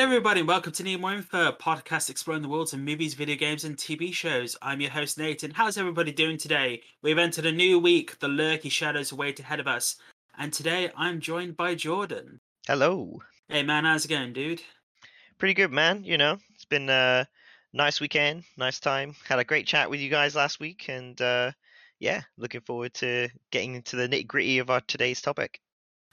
Hello, everybody, and welcome to Need More Info, podcast exploring the worlds of movies, video games, and TV shows. I'm your host, Nathan. How's everybody doing today? We've entered a new week. The lurky shadows await ahead of us. And today I'm joined by Jordan. Hello. Hey, man, how's it going, dude? Pretty good, man. You know, it's been a nice weekend, nice time. Had a great chat with you guys last week, and uh, yeah, looking forward to getting into the nitty gritty of our today's topic.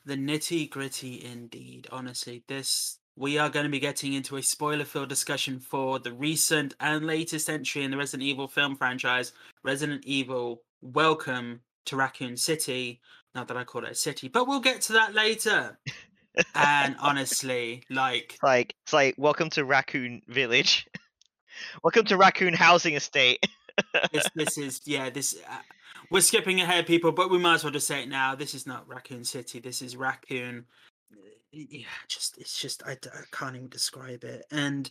The nitty gritty, indeed. Honestly, this we are going to be getting into a spoiler filled discussion for the recent and latest entry in the Resident Evil film franchise, Resident Evil Welcome to Raccoon City. Not that I call it a city, but we'll get to that later. and honestly, like, It's like it's like welcome to Raccoon Village. welcome to Raccoon Housing Estate. this, this is, yeah, this. Uh, we're skipping ahead, people, but we might as well just say it now. This is not Raccoon City. This is Raccoon yeah, just it's just I, I can't even describe it. And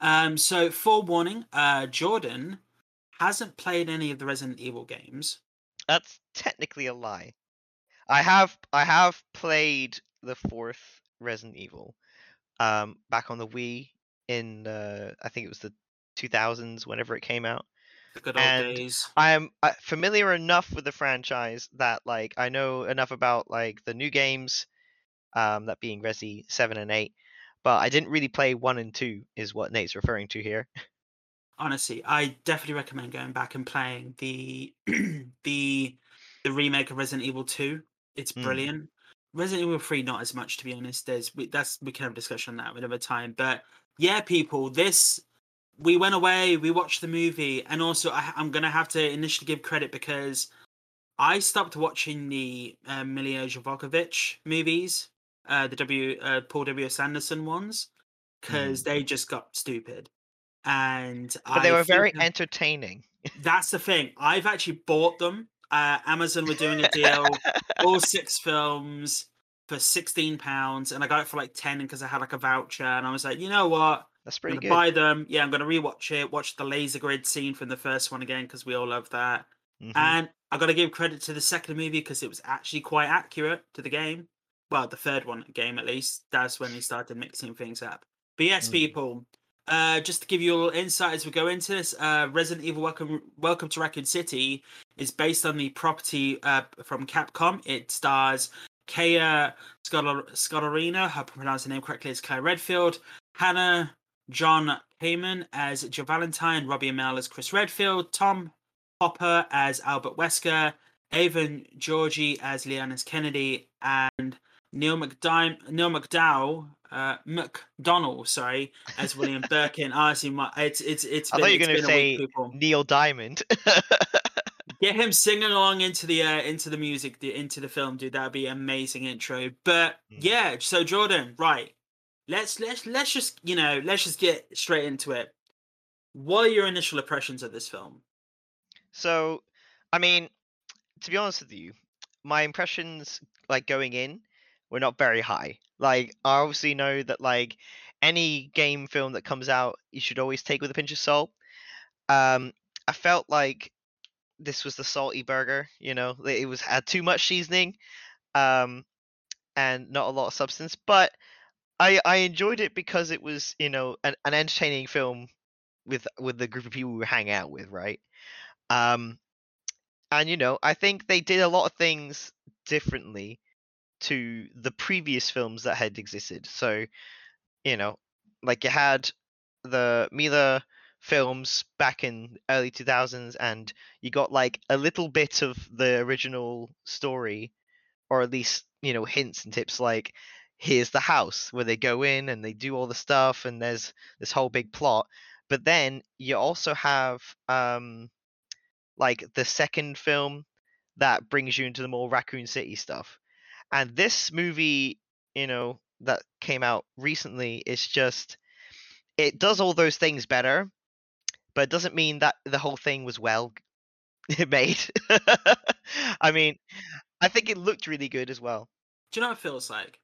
um, so forewarning, uh, Jordan hasn't played any of the Resident Evil games. That's technically a lie. I have I have played the fourth Resident Evil, um, back on the Wii in uh, I think it was the 2000s whenever it came out. The good old And days. I am familiar enough with the franchise that like I know enough about like the new games, um, that being Resi seven and eight, but I didn't really play one and two. Is what Nate's referring to here. Honestly, I definitely recommend going back and playing the the the remake of Resident Evil Two. It's Mm. brilliant. Resident Evil Three, not as much to be honest. There's we, that's we can have a discussion on that another time. But yeah, people, this we went away, we watched the movie, and also I, I'm gonna have to initially give credit because I stopped watching the uh, Milla Jovovich movies, uh, the W uh, Paul W S Anderson ones, because they just got stupid. And But they I were very that- entertaining. that's the thing. I've actually bought them. Uh, Amazon were doing a deal, all six films for sixteen pounds, and I got it for like ten because I had like a voucher, and I was like, you know what? That's I'm pretty gonna good. buy them. Yeah, I'm gonna rewatch it, watch the laser grid scene from the first one again because we all love that. Mhm. And I got to give credit to the second movie because it was actually quite accurate to the game. Well, the third one game at least. That's when they started mixing things up. But yes, Mm. people. Uh, just to give you a little insight as we go into this, uh, Resident Evil Welcome Welcome to Raccoon City is based on the property uh, from Capcom. It stars Kaya I hope I pronounced the name correctly, as Claire Redfield, Hannah John Heyman as Jill Valentine, Robbie Amell as Chris Redfield, Tom Hopper as Albert Wesker, Avan Jogia as Leon S. Kennedy, and Neil McDime, Neil McDowell, uh, McDonnell, sorry, as William Birkin. Honestly, my, it's it's it's. I Been, thought you were a week, say. Neil Diamond. Get him singing along into the uh, into the music, the, into the film, dude. That'd be an amazing intro. But Mm. yeah, so Jordan, right? Let's let's let's just you know let's just get straight into it. What are your initial impressions of this film? So, I mean, to be honest with you, my impressions like going in were not very high. Like, I obviously know that like any game film that comes out, you should always take with a pinch of salt. Um, I felt like this was the salty burger. You know, it was had too much seasoning, um, and not a lot of substance. But I I enjoyed it because it was you know an, an entertaining film with with the group of people we hanging out with, right? Um, and you know, I think they did a lot of things differently to the previous films that had existed. So, you know, like you had the Milla films back in early 2000s and you got like a little bit of the original story or at least, you know, hints and tips like here's the house where they go in and they do all the stuff and there's this whole big plot. But then you also have um like the second film that brings you into the more Raccoon City stuff. And this movie, you know, that came out recently is just it does all those things better, but it doesn't mean that the whole thing was well made. I mean, I think it looked really good as well. Do you know what it feels like?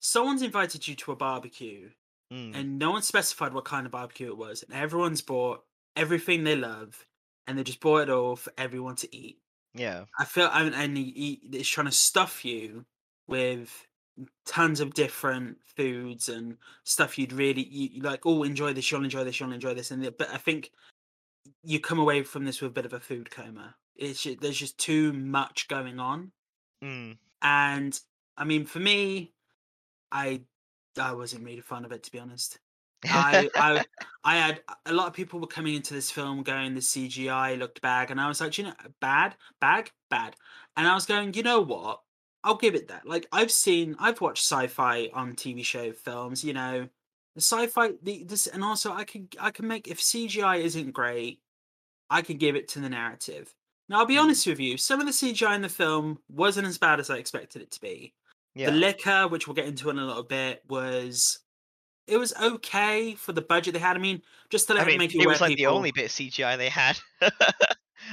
Someone's invited you to a barbecue Mm. and no one specified what kind of barbecue it was, and everyone's bought everything they love, and they just bought it all for everyone to eat. Yeah. I feel, and, and he, he, it's trying to stuff you with tons of different foods and stuff you'd really you, like. Oh, enjoy this! You'll enjoy this! You'll enjoy this! And the- but I think you come away from this with a bit of a food coma. It's there's just too much going on, Mm. and I mean, for me, I I wasn't really fond of it to be honest. I, I I had a lot of people were coming into this film going the CGI looked bad, and I was like, you know, bad, bad, bad, and I was going, you know what? I'll give it that. Like I've seen, I've watched sci-fi on TV show films. You know, the sci-fi, the this, and also I can I can make if CGI isn't great, I can give it to the narrative. Now I'll be Mm. honest with you, some of the CGI in the film wasn't as bad as I expected it to be. yeah. The Licker, which we'll get into in a little bit, was it was okay for the budget they had. I mean, just to let I mean, make you it was like people, the only bit of CGI they had that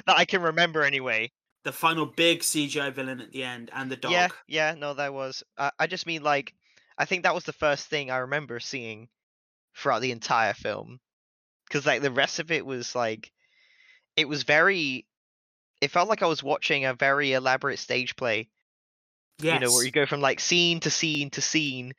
I can remember anyway. The final big CGI villain at the end and the dog. Yeah, yeah, no, that was. I I just mean like, I think that was the first thing I remember seeing throughout the entire film, because like the rest of it was like, it was very. It felt like I was watching a very elaborate stage play. yes. You know, where you go from like scene to scene to scene.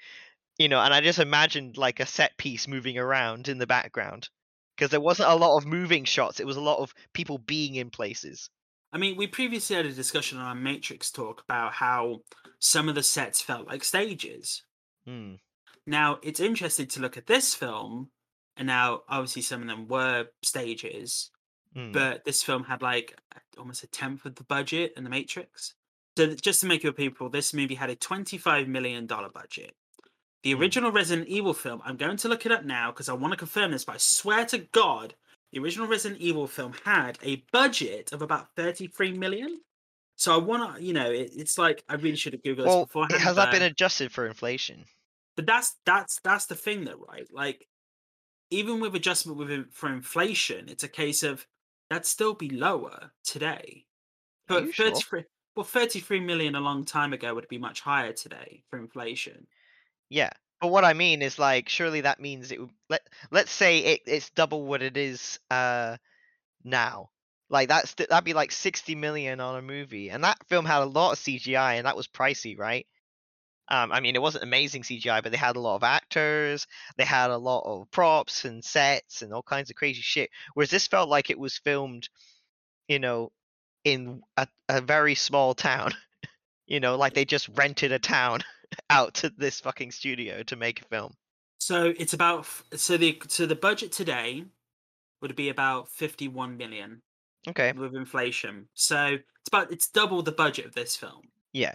You know, and I just imagined like a set piece moving around in the background. Because there wasn't a lot of moving shots. It was a lot of people being in places. I mean, we previously had a discussion on our Matrix talk about how some of the sets felt like stages. Hmm. Now, it's interesting to look at this film, and now obviously some of them were stages, hmm. but this film had like almost a tenth of the budget in the Matrix. So just to make your people, this movie had a twenty-five million dollar budget. The Hmm. original Resident Evil film, I'm going to look it up now because I want to confirm this, but I swear to God, the original Resident Evil film had a budget of about thirty-three million. So I want to, you know, it, it's like I really should have googled this well, beforehand. it- has that been adjusted for inflation? but that's that's that's the thing though right like even with adjustment for inflation it's a case of that'd still be lower today but you sure? 33 well 33 million a long time ago would be much higher today for inflation Yeah, but what I mean is like, surely that means it would let let's say it, it's double what it is uh now. Like that's th- that'd be like sixty million on a movie, and that film had a lot of CGI, and that was pricey, right? Um, I mean, it wasn't amazing CGI, but they had a lot of actors, they had a lot of props and sets and all kinds of crazy shit. Whereas this felt like it was filmed, you know, in a, a very small town. you know, like they just rented a town out to this fucking studio to make a film. so it's about so the so the budget today would be about 51 million Okay. with inflation so it's about it's double the budget of this film Yeah.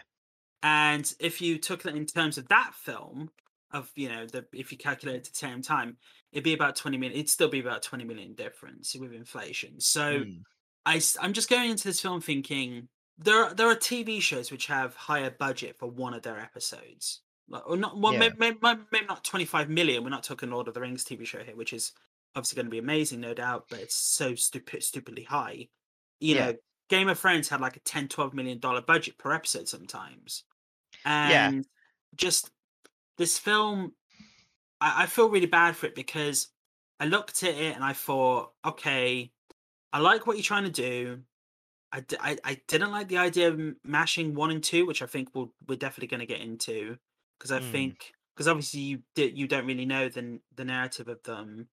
And if you took that in terms of that film, of you know, the if you calculate it at the same time, it'd be about twenty million. It'd still be about twenty million difference with inflation. So Mm. I, am just going into this film thinking there are, there are TV shows which have higher budget for one of their episodes, like, or not. Well, Yeah. maybe, maybe, maybe not twenty five million. We're not talking Lord of the Rings TV show here, which is obviously going to be amazing, no doubt. But it's so stupid, stupidly high. You Yeah. know, Game of Thrones had like a 10 12 million dollar budget per episode sometimes. Yeah. And just this film, I, I feel really bad for it because I looked at it and I thought, okay, I like what you're trying to do. I, d- I, I didn't like the idea of mashing one and two, which I think we'll, we're definitely going to get into because I Mm. think because obviously you did you don't really know the the narrative of them,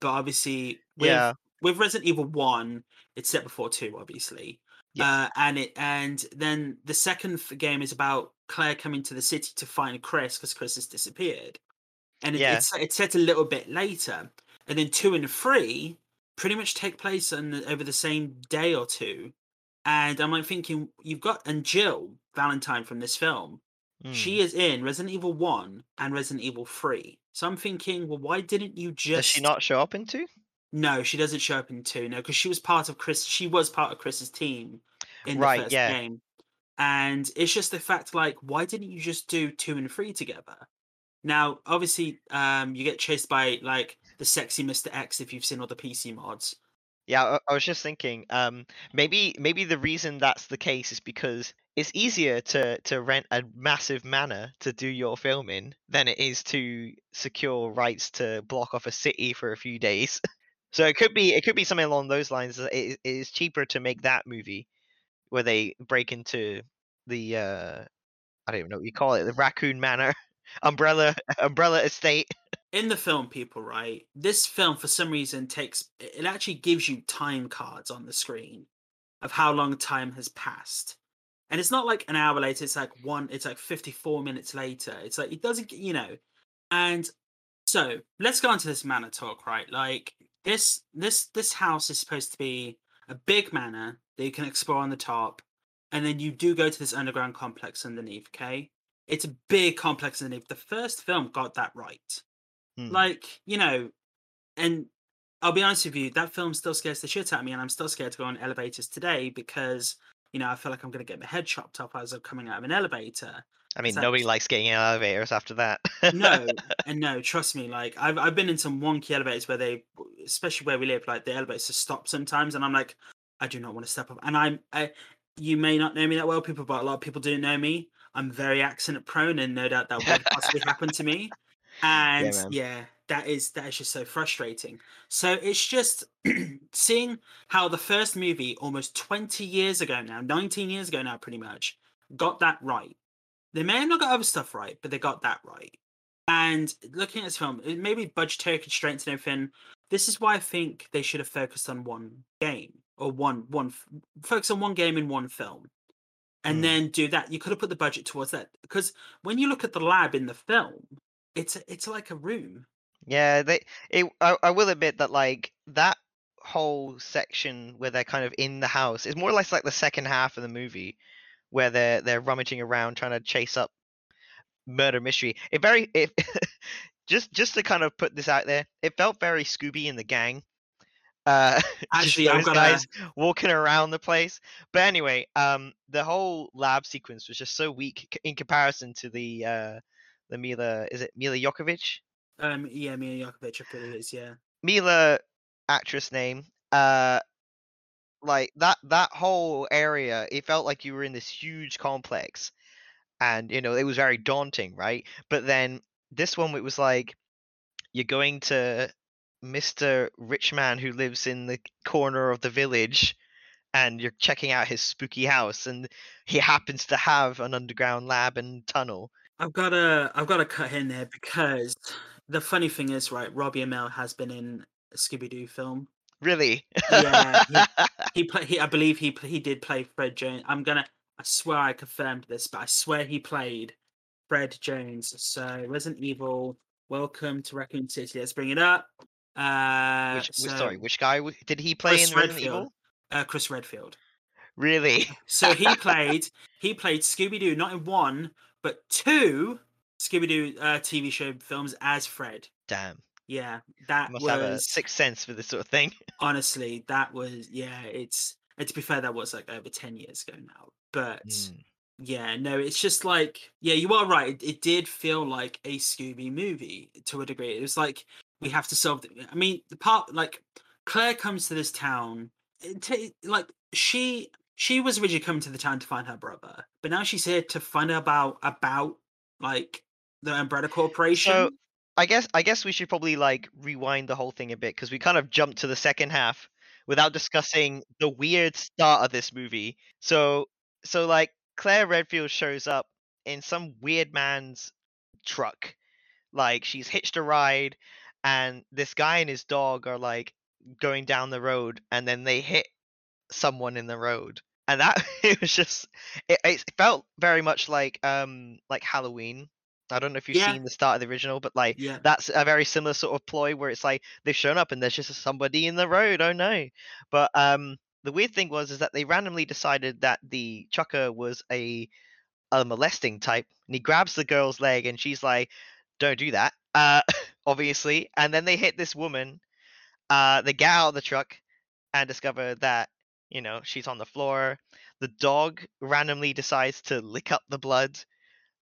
but obviously with Yeah. with Resident Evil One, it's set before two, obviously. Yes. Uh, and it and then the second game is about Claire coming to the city to find Chris because Chris has disappeared, and it, Yeah. it's it's set a little bit later. And then two and three pretty much take place on the, over the same day or two. And I'm like thinking, you've got and Jill Valentine from this film, Mm. she is in Resident Evil One and Resident Evil Three. So I'm thinking, well, why didn't you just? Does she not show up in two? No, she doesn't show up in two. No, because she was part of Chris. She was part of Chris's team in Right, the first yeah. game, and it's just the fact, like, why didn't you just do two and three together? Now, obviously, um, you get chased by like the sexy Mister X if you've seen all the PC mods. Yeah, I, was just thinking, um, maybe maybe the reason that's the case is because it's easier to to rent a massive manor to do your filming than it is to secure rights to block off a city for a few days. so it could be it could be something along those lines. It, it is cheaper to make that movie where they break into the uh, I don't even know what you call it, the Raccoon Manor, Umbrella Umbrella Estate. In the film people right this film for some reason takes it actually gives you time cards on the screen of how long time has passed. And it's not like an hour later it's like one it's like 54 minutes later. It's like it doesn't you know. And so let's go on to this manor talk right? Like this this this house is supposed to be a big manor that you can explore on the top and then you do go to this underground complex underneath okay? It's a big complex underneath. The first film got that right Hmm. like, you know, and I'll be honest with you, that film still scares the shit out of me, and I'm still scared to go on elevators today because, you know, I feel like I'm going to get my head chopped off as I'm coming out of an elevator. I mean, nobody likes getting in elevators after that. No, and no, trust me, like I've I've been in some wonky elevators where they, especially where we live, like the elevators just stop sometimes, and I'm like, I do not want to step up. And I'm, I, you may not know me that well, people, but a lot of people do know me. I'm very accident prone, and no doubt that would possibly happen to me. And man. yeah, that is that is just so frustrating. So it's just seeing how the first movie, almost 20 years ago now, 19 years ago now, pretty much, got that right. They may have not got other stuff right, but they got that right. And looking at this film, it maybe budgetary constraints and everything. This is why I think they should have focused on one game or one one focus on one game in one film, and Hmm. then do that. You could have put the budget towards that because when you look at the lab in the film, it's it's like a room. Yeah, they. It, I, I will admit that like that whole section where they're kind of in the house is more or less like the second half of the movie, where they're they're rummaging around trying to chase up murder mystery. It very it just just to kind of put this out there, it felt very Scooby and the gang. Uh, Actually, I've those got guys walking around the place. But anyway, um, the whole lab sequence was just so weak in comparison to the uh, the Milla. Is it Milla Jokovic? Um, yeah, Milla Jokovic, I feel it is. Yeah, Milla actress name. Uh like that that whole area, it felt like you were in this huge complex. And you know, it was very daunting, right? But then this one it was like you're going to Mr. Rich Man who lives in the corner of the village and you're checking out his spooky house and he happens to have an underground lab and tunnel. I've got to I've got to cut in there because the funny thing is, right? Robbie Amell has been in a Scooby Doo film. Really? Yeah, He play. He, I believe he he did play Fred Jones. I'm gonna. I swear I confirmed this, but I swear he played Fred Jones. So Resident Evil. Welcome to Raccoon City. Let's bring it up. Uh, which, so, sorry, which guy did he play Chris in Resident Redfield. Evil? Uh, Chris Redfield. Really? So he played. he played Scooby Doo not in one but two Scooby Doo uh, TV show films as Fred. Damn. Yeah, that Must have a was sixth sense for this sort of thing. honestly that was yeah. It's and to be fair, that was like over ten years ago now. But Mm. yeah, no, it's just like yeah, you are right. It, it did feel like a Scooby movie to a degree. It was like we have to solve. The, I mean, the part like Claire comes to this town. like she she was originally coming to the town to find her brother, but now she's here to find out about about like the Umbrella Corporation. So I guess I guess we should probably like rewind the whole thing a bit because we kind of jumped to the second half without discussing the weird start of this movie. So so like Claire Redfield shows up in some weird man's truck. Like she's hitched a ride and this guy and his dog are like going down the road and then they hit someone in the road. And that it was just it, it felt very much like um like Halloween. I don't know if you've Yeah. seen the start of the original, but like yeah, that's a very similar sort of ploy where it's like they've shown up and there's just somebody in the road. Oh no! But um, the weird thing was is that they randomly decided that the trucker was a a molesting type, and he grabs the girl's leg and she's like, "Don't do that," uh, obviously. And then they hit this woman. Uh, they get out of the truck and discover that you know she's on the floor. The dog randomly decides to lick up the blood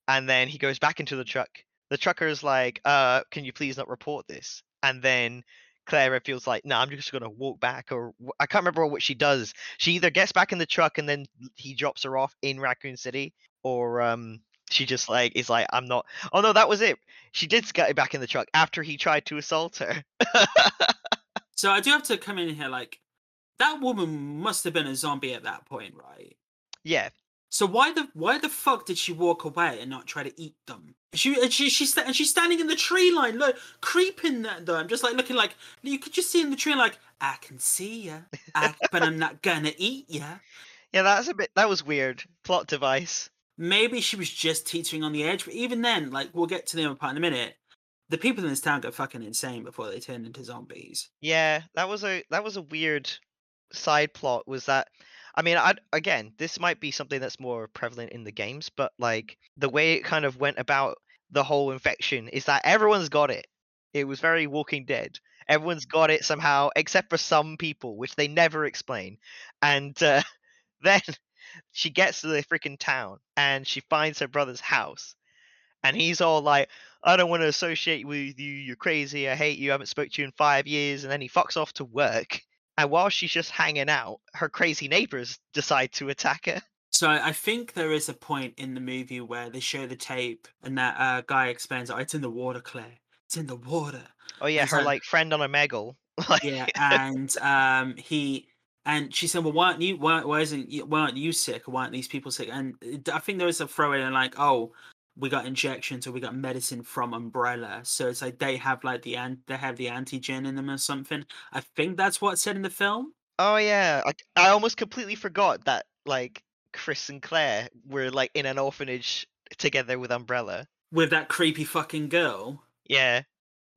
and then he goes back into the truck. The trucker's like, "Uh, can you please not report this?" And then Claire feels like, "No, I'm just gonna walk back." Or I can't remember what she does. She either gets back in the truck and then he drops her off in Raccoon City, or um, she just like is like, "I'm not." Oh no, that was it. She did get back in the truck after he tried to assault her. so I do have to come in here. Like that woman must have been a zombie at that point, right? yeah, So why the why the fuck did she walk away and not try to eat them? She and she she's and she's standing in the tree line, look, creeping that though. I'm just like looking like you could just see in the tree like I can see you, but I'm not gonna eat ya. Yeah, that's a bit. That was weird. Plot device. Maybe she was just teetering on the edge, but even then, like we'll get to the other part in a minute. The people in this town go fucking insane before they turn into zombies. Yeah, that was a that was a weird side plot. Was that? I mean, I again, this might be something that's more prevalent in the games, but like the way it kind of went about the whole infection is that everyone's got it. It was very Walking Dead. Everyone's got it somehow, except for some people, which they never explain. And uh, then she gets to the freaking town and she finds her brother's house, and he's all like, "I don't want to associate with you. You're crazy. I hate you. I haven't spoke to you in five years." And then he fucks off to work. And while she's just hanging out, her crazy neighbors decide to attack her. So I think there is a point in the movie where they show the tape and that uh, guy explains, "Oh, it's in the water, Claire. It's in the water." Oh yeah, It's her like- like friend on a Megal. Yeah, and um, he and she said, "Well, why aren't you? Why, why isn't you, why aren't you sick? Or why aren't these people sick?" And I think there is a throw in like, "Oh, we got injections or we got medicine from Umbrella." So it's like they have like the an- they have the antigen in them or something. I think that's what's said in the film. Oh yeah, I, I almost completely forgot that like Chris and Claire were like in an orphanage together with Umbrella. with that creepy fucking girl Yeah,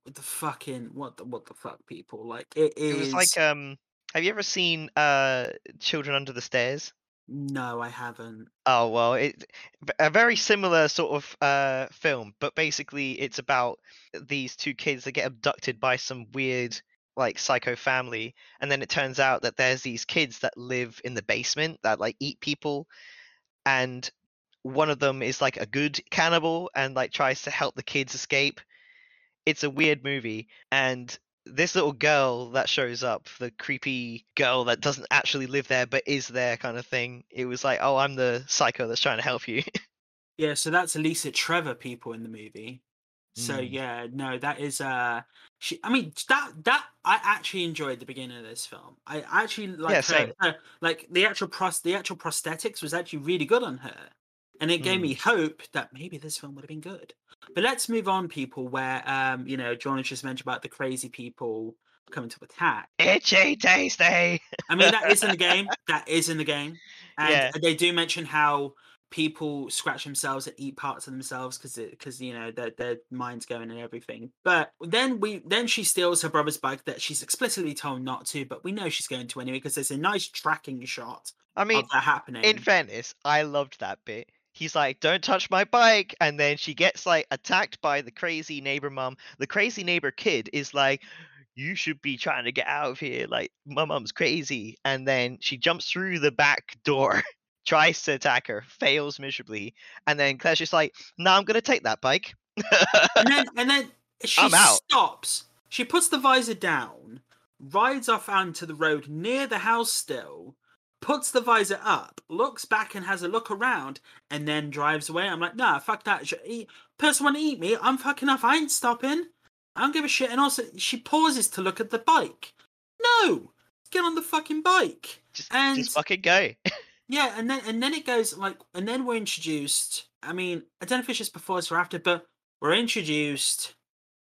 with the fucking what the what the fuck people like it is it was like um. Have you ever seen uh Children Under the Stairs? No i haven't Oh well, it a very similar sort of uh film, but basically it's about these two kids that get abducted by some weird like psycho family, and then it turns out that there's these kids that live in the basement that like eat people, and one of them is like a good cannibal and like tries to help the kids escape. It's a weird movie, and this little girl that shows up, the creepy girl that doesn't actually live there but is there kind of thing. It was like, oh, I'm the psycho that's trying to help you. yeah so that's elisa trevor people in the movie so Mm. yeah no that is uh she i mean that that i actually enjoyed the beginning of this film i actually like Yeah, her, her- like the actual pros the actual prosthetics was actually really good on her and it gave Mm. me hope that maybe this film would have been good but let's move on people where um you know john has just mentioned about the crazy people coming to attack Itchy tasty. I mean, that is in the game. That is in the game, and Yeah. they do mention how people scratch themselves and eat parts of themselves because because you know their their minds going and everything. But then we then she steals her brother's bike that she's explicitly told not to, but we know she's going to anyway because there's a nice tracking shot I mean, of that happening. in fairness, I loved that bit. He's like, "Don't touch my bike," and then she gets like attacked by the crazy neighbor mom. The crazy neighbor kid is like, "You should be trying to get out of here. Like, my mom's crazy." And then she jumps through the back door, tries to attack her, fails miserably, and then Claire's just like, "No, I'm gonna take that bike." and then and then she stops. She puts the visor down, rides off onto the road near the house still, puts the visor up, looks back and has a look around, and then drives away. I'm like, nah, fuck that. Eat- Person want to eat me? I'm fucking off. I ain't stopping. I don't give a shit. And also, she pauses to look at the bike. No, get on the fucking bike. just, And- just fucking go. Yeah, and then and then it goes like, and then we're introduced. I mean, I don't know if it's just before or after, but we're introduced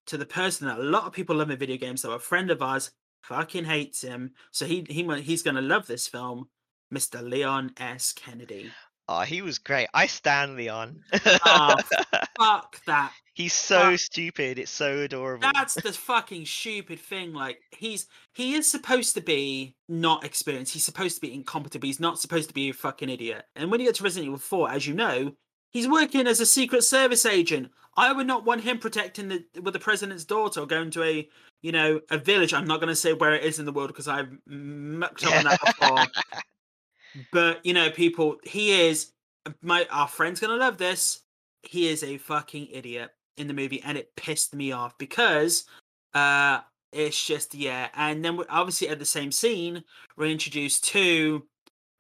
to the person that a lot of people love in video games. So a friend of ours fucking hates him, so he he he's gonna love this film, Mr. Leon S. Kennedy. oh, he was great. I stand Leon. Oh, Fuck that. He's so fuck. stupid. It's so adorable. That's the fucking stupid thing. Like he's he is supposed to be not experienced. He's supposed to be incompetent. But he's not supposed to be a fucking idiot. And when you get to Resident Evil Four, as you know, he's working as a Secret Service agent. I would not want him protecting the with the president's daughter or going to a you know a village. I'm not going to say where it is in the world because I've mucked up on that before. But you know, people, he is my our friend's gonna love this. He is a fucking idiot in the movie, and it pissed me off because uh it's just yeah. And then obviously at the same scene, we're introduced to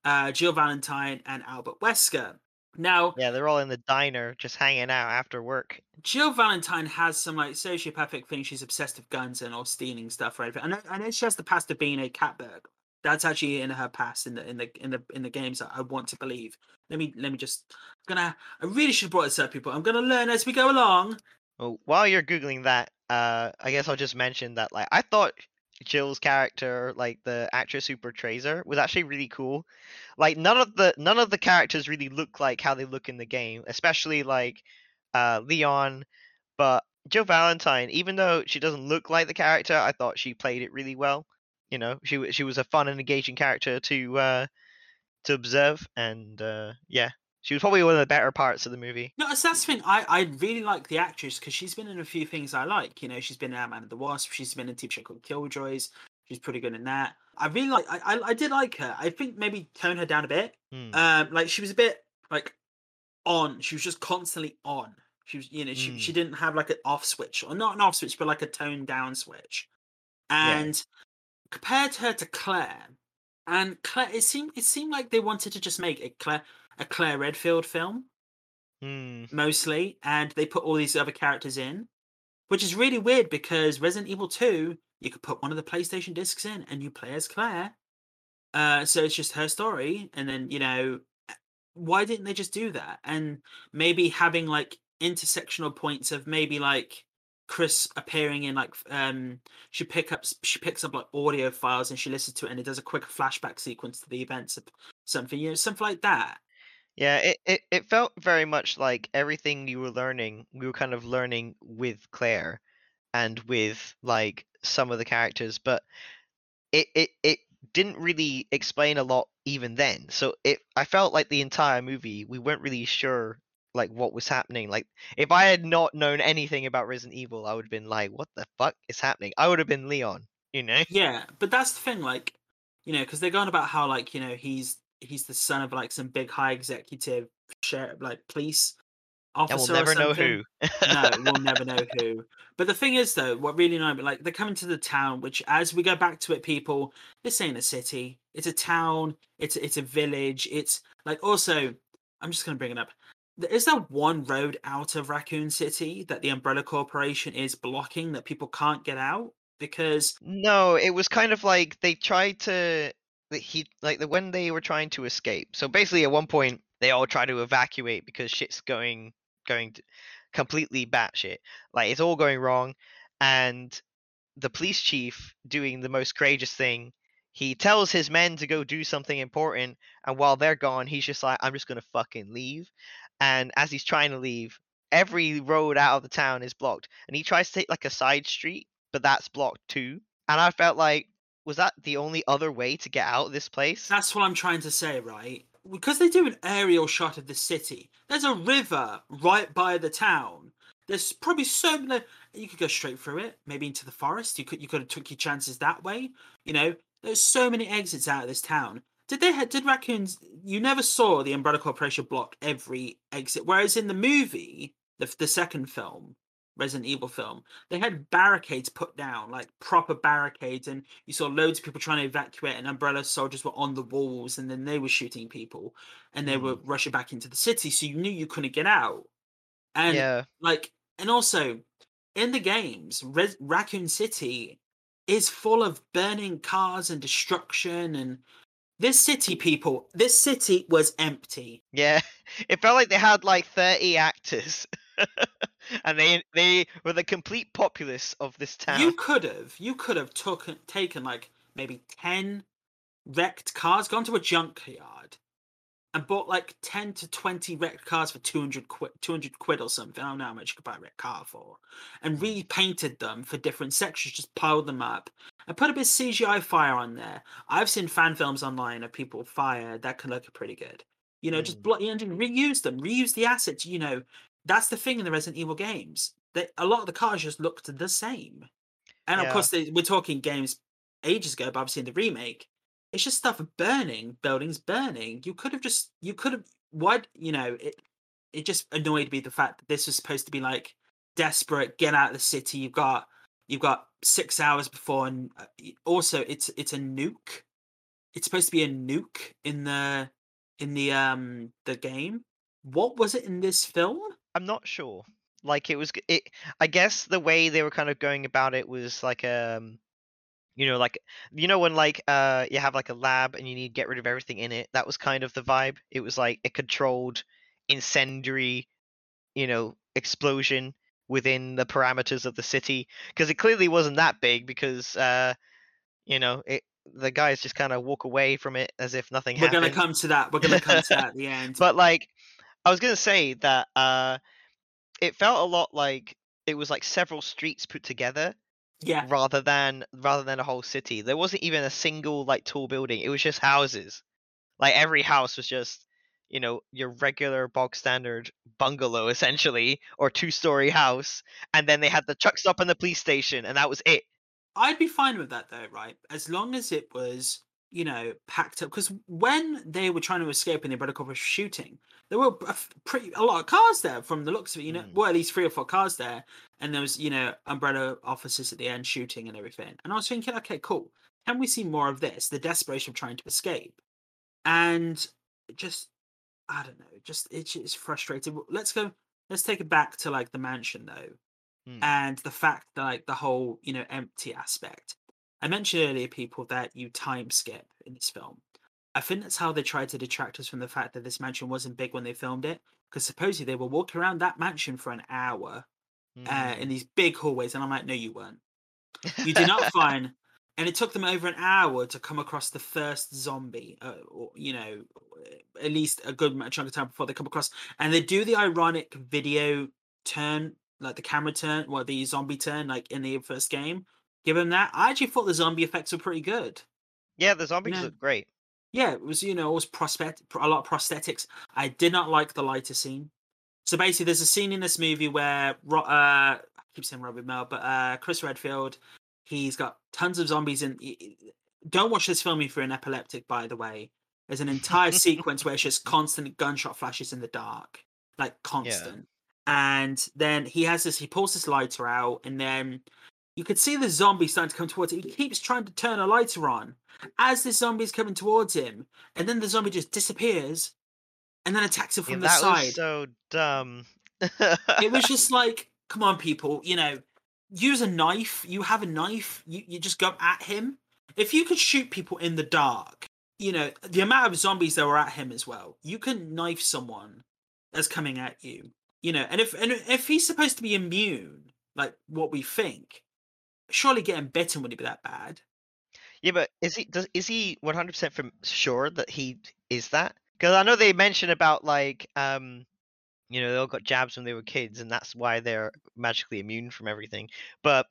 uh Jill Valentine and Albert Wesker. Now, Yeah, they're all in the diner just hanging out after work. Jill Valentine has some like sociopathic thing. She's obsessed with guns and or stealing stuff right? anything. I know, I know she has the past of being a cat burglar, That's actually in her past in the in the in the in the games that I want to believe. Let me let me just I'm gonna I really should have brought this up, people. I'm gonna learn as we go along. Well, while you're googling that, uh, I guess I'll just mention that like I thought Jill's character, like the actress who portrays her, was actually really cool. Like none of the none of the characters really look like how they look in the game, especially like uh, Leon. But Jill Valentine, even though she doesn't look like the character, I thought she played it really well. You know, she she was a fun and engaging character to uh, to observe, and uh, yeah, she was probably one of the better parts of the movie. No, so that's the thing. I, I really like the actress because she's been in a few things I like. You know, she's been in Ant Man and the Wasp. She's been in a TV show called Killjoys. She's pretty good in that. I really like. I, I I did like her. I think maybe tone her down a bit. Hmm. Um, like she was a bit like on. She was just constantly on. She was, you know, she she didn't have like an off switch or not an off switch, but like a tone down switch. And compared her to Claire, and Claire, it seemed it seemed like they wanted to just make a Claire a Claire Redfield film Hmm. mostly, and they put all these other characters in, which is really weird because Resident Evil 2, you could put one of the PlayStation discs in and you play as Claire. Uh, so it's just her story, and then you know, why didn't they just do that? And maybe having like intersectional points of maybe like Chris appearing in like um she pick up she picks up like audio files and she listens to it and it does a quick flashback sequence to the events of something you know something like that Yeah, it, it, it felt very much like everything you were learning, we were kind of learning with Claire and with like some of the characters, but it, it, it didn't really explain a lot even then. So it I felt like the entire movie we weren't really sure like what was happening. Like if I had not known anything about Resident Evil, I would have been like, what the fuck is happening? I would have been Leon, you know? Yeah, but that's the thing, like, you know, because they're going about how, like, you know, he's he's the son of like some big high executive sheriff, like police officer. And we'll never know who. no, we'll never know who. But the thing is, though, what really annoyed me, like, they're coming to the town, which, as we go back to it, people, this ain't a city. It's a town. It's it's a village. It's like also, I'm just gonna bring it up. Is there one road out of Raccoon City that the Umbrella Corporation is blocking that people can't get out? Because No, it was kind of like they tried to he like the when they were trying to escape. So basically, at one point, they all try to evacuate because shit's going going to, completely batshit. Like it's all going wrong, and the police chief doing the most courageous thing. He tells his men to go do something important, and while they're gone, he's just like, "I'm just gonna fucking leave." And as he's trying to leave, every road out of the town is blocked, and he tries to take like a side street, but that's blocked too. And I felt like, was that the only other way to get out of this place? That's what I'm trying to say, right? Because they do an aerial shot of the city. There's a river right by the town. There's probably so many. You could go straight through it, maybe into the forest. You could you could have took your chances that way. You know, there's so many exits out of this town. Did they did raccoons? You never saw the Umbrella Corporation block every exit, whereas in the movie, the the second film, Resident Evil film, they had barricades put down, like proper barricades, and you saw loads of people trying to evacuate, and Umbrella soldiers were on the walls, and then they were shooting people, and they were mm. rushing back into the city, so you knew you couldn't get out. And yeah, like, and also in the games, Res- Raccoon City is full of burning cars and destruction, and this city, people, this city was empty. yeah. It felt like they had like 30 actors, and they they were the complete populace of this town. You could have, you could have took taken like maybe ten wrecked cars, gone to a junkyard, and bought like ten to twenty wrecked cars for two hundred quid, two hundred quid or something. I don't know how much you could buy a wrecked car for, and repainted them for different sections. Just piled them up and put a bit of CGI fire on there. I've seen fan films online of people fire that can look pretty good. You know, just Mm. bloody and reuse them, reuse the assets. You know, that's the thing in the Resident Evil games. That a lot of the cars just looked the same. And of course, they, we're talking games ages ago, but obviously in the remake, it's just stuff burning, buildings burning. You could have just, you could have, what, you know, it, it just annoyed me the fact that this was supposed to be like desperate, get out of the city. You've got, you've got six hours before, and uh, also it's it's a nuke. It's supposed to be a nuke in the in the um the game. What was it in this film? I'm not sure. Like it was, it. I guess the way they were kind of going about it was like um, You know, like you know when like uh you have like a lab and you need to get rid of everything in it. That was kind of the vibe. It was like a controlled incendiary, you know, explosion within the parameters of the city because it clearly wasn't that big because uh you know it the guys just kind of walk away from it as if nothing We're happened. gonna come to that. We're gonna come to that at the end. But like, I was gonna say that uh, it felt a lot like it was like several streets put together yeah, rather than rather than a whole city. There wasn't even a single like tall building. It was just houses. Like every house was just you know your regular bog standard bungalow essentially or two story house and then they had the truck stop and the police station and that was it I'd be fine with that though, right? As long as it was, you know, packed up. Because when they were trying to escape and the Umbrella was shooting, there were a f- pretty a lot of cars there from the looks of it. You know, Mm. well, at least three or four cars there, and there was, you know, Umbrella officers at the end shooting and everything. And I was thinking, okay, cool. Can we see more of this? The desperation of trying to escape, and just, I don't know, just it's it's frustrating. Let's go. Let's take it back to like the mansion though Hmm. and the fact that like the whole you know empty aspect i mentioned earlier people that you time skip in this film i think that's how they tried to detract us from the fact that this mansion wasn't big when they filmed it because supposedly they were walking around that mansion for an hour uh, Hmm. in these big hallways and i'm like no you weren't you did not find and it took them over an hour to come across the first zombie uh, or you know at least a good chunk of time before they come across. And they do the ironic video turn like the camera turn well the zombie turn like in the first game. Give them that. I actually thought the zombie effects were pretty good. Yeah the zombies know, look great. Yeah it was you know it was prospect a lot of prosthetics. I did not like the lighter scene. So basically there's a scene in this movie where uh i keep saying Robbie Amell but uh chris redfield he's got tons of zombies and don't watch this film if you're an epileptic by the way. There's an entire sequence where it's just constant gunshot flashes in the dark like constant. And then he has this he pulls this lighter out and then you could see the zombie starting to come towards him. He keeps trying to turn a lighter on as this zombie's coming towards him, and then the zombie just disappears and then attacks him Yeah, from the that side. was so dumb. It was just like, come on, people, you know, use a knife. You have a knife. You you just go at him. If you could shoot people in the dark, you know the amount of zombies that were at him as well. You can knife someone that's coming at you. You know, and if and if he's supposed to be immune, like what we think, surely getting bitten wouldn't be that bad. Yeah, but is he does is he one hundred percent from sure that he is that? Because I know they mentioned about like um, you know, they all got jabs when they were kids, and that's why they're magically immune from everything. But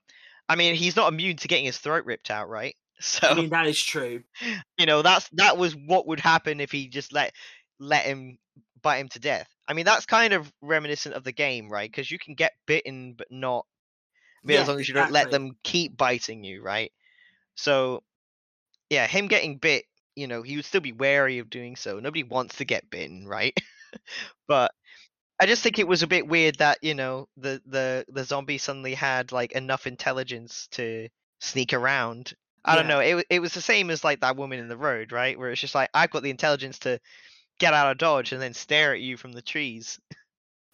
I mean, he's not immune to getting his throat ripped out, right? So I mean, that is true. you know, that's that was what would happen if he just let let him bite him to death. I mean, that's kind of reminiscent of the game, right? Because you can get bitten, but not I mean, as long as you don't let them keep biting you, right? So, yeah, him getting bit, you know, he would still be wary of doing so. Nobody wants to get bitten, right? but I just think it was a bit weird that you know the the the zombie suddenly had like enough intelligence to sneak around. I don't know. It it was the same as like that woman in the road, right? Where it's just like I've got the intelligence to get out of dodge and then stare at you from the trees.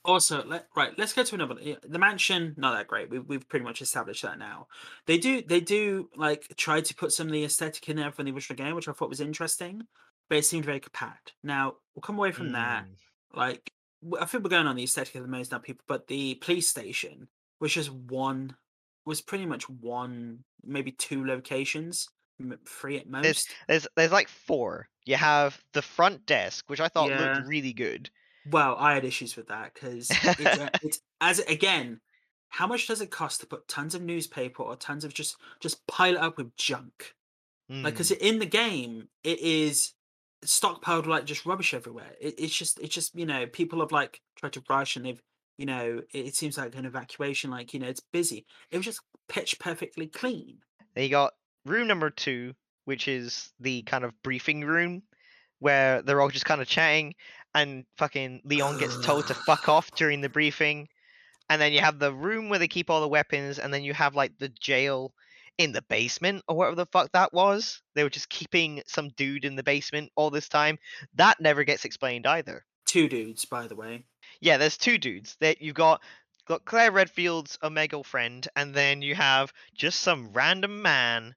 Also, let right, let's go to another. The mansion, not that great. We've we've pretty much established that now. They do they do like try to put some of the aesthetic in there from the original game, which I thought was interesting, but it seemed very compact. Now we'll come away from that. Mm. Like w- I think we're going on the aesthetic of the most now, people. But the police station was just one, was pretty much one, maybe two locations, three at most. there's there's like four. You have the front desk, which I thought Yeah. looked really good. Well, I had issues with that because it's, it's as again, how much does it cost to put tons of newspaper or tons of just just pile it up with junk? Like, Mm. because in the game, it is stockpiled like just rubbish everywhere. It, it's just it's just you know people have like tried to rush and they've you know it, it seems like an evacuation. Like you know it's busy. It was just pitch perfectly clean. Then you got room number two, which is the kind of briefing room where they're all just kind of chatting, and fucking Leon gets told to fuck off during the briefing. And then you have the room where they keep all the weapons, and then you have like the jail in the basement or whatever the fuck that was. They were just keeping some dude in the basement all this time. That never gets explained either. Two dudes, by the way. Yeah, there's two dudes. That you've got got Claire Redfield's Omega friend, and then you have just some random man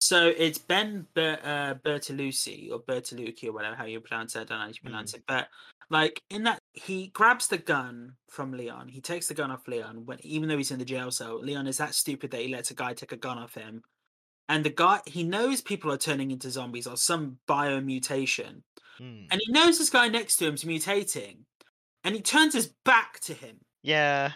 So it's Ben Ber- uh, Bertolucci or Bertolucci or whatever how you pronounce it. I don't know how you pronounce it, but like in that he grabs the gun from Leon. He takes the gun off Leon when even though he's in the jail cell. Leon is that stupid that he lets a guy take a gun off him, and the guy he knows people are turning into zombies or some biomutation, Hmm. and he knows this guy next to him's mutating, and he turns his back to him. Yeah.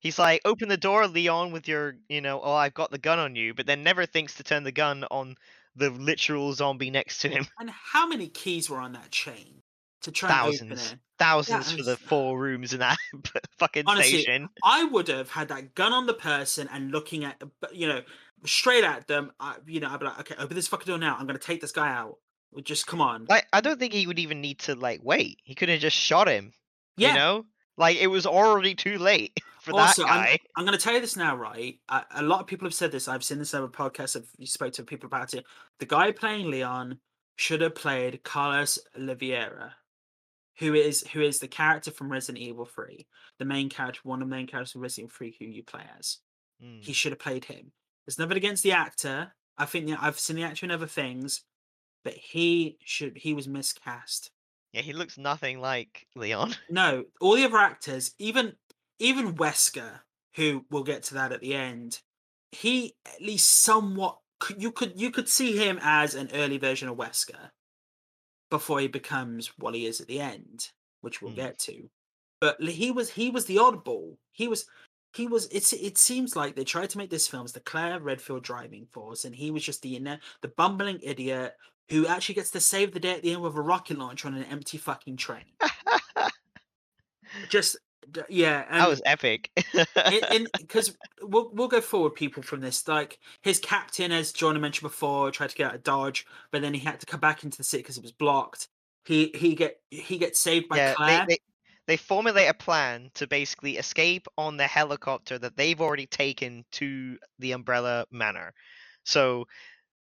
He's like, open the door, Leon, with your, you know, oh, I've got the gun on you, but then never thinks to turn the gun on the literal zombie next to him. And how many keys were on that chain to try Thousands. Thousands for the four rooms in that fucking Honestly, station. I would have had that gun on the person and looking at, you know, straight at them. I, you know, I'd be like, okay, open this fucking door now. I'm gonna take this guy out. Just come on. Like, I don't think he would even need to, like, wait. He could have just shot him. yeah. You know? Like, it was already too late for Also, that guy. I'm, I'm going to tell you this now, right? A, a lot of people have said this. I've seen this other podcasts. I've you spoke to people about it. The guy playing Leon should have played Carlos Oliveira, who is who is the character from Resident Evil Three, the main character, one of the main characters from Resident Evil Three, who you play as. Hmm. He should have played him. There's nothing against the actor. I think the, I've seen the actor in other things, but he should he was miscast. Yeah, he looks nothing like Leon. No, all the other actors, even even Wesker, who we'll get to that at the end, he at least somewhat you could you could see him as an early version of Wesker before he becomes what he is at the end, which we'll Hmm. get to. But he was he was the oddball. He was he was it's it seems like they tried to make this film as the Claire Redfield driving force, and he was just the ine- the bumbling idiot who actually gets to save the day at the end with a rocket launcher on an empty fucking train. Just yeah, and that was epic. because we'll we'll go forward people from this. Like his captain, as John mentioned before, tried to get out of Dodge, but then he had to come back into the city because it was blocked. He he get he gets saved by yeah, Claire. they, they they formulate a plan to basically escape on the helicopter that they've already taken to the Umbrella Manor. So,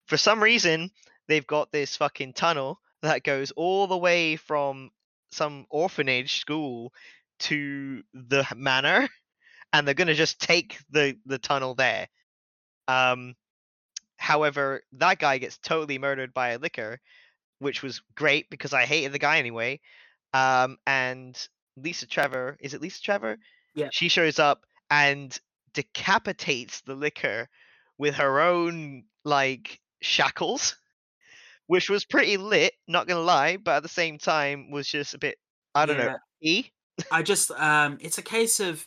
for some reason, they've got this fucking tunnel that goes all the way from some orphanage school to the manor, and they're gonna just take the the tunnel there. Um, however, that guy gets totally murdered by a Licker, which was great because I hated the guy anyway. Um, and Lisa Trevor, is it Lisa Trevor? Yeah. She shows up and decapitates the Licker with her own like shackles, which was pretty lit, not gonna lie, but at the same time was just a bit I don't know. E? I just um it's a case of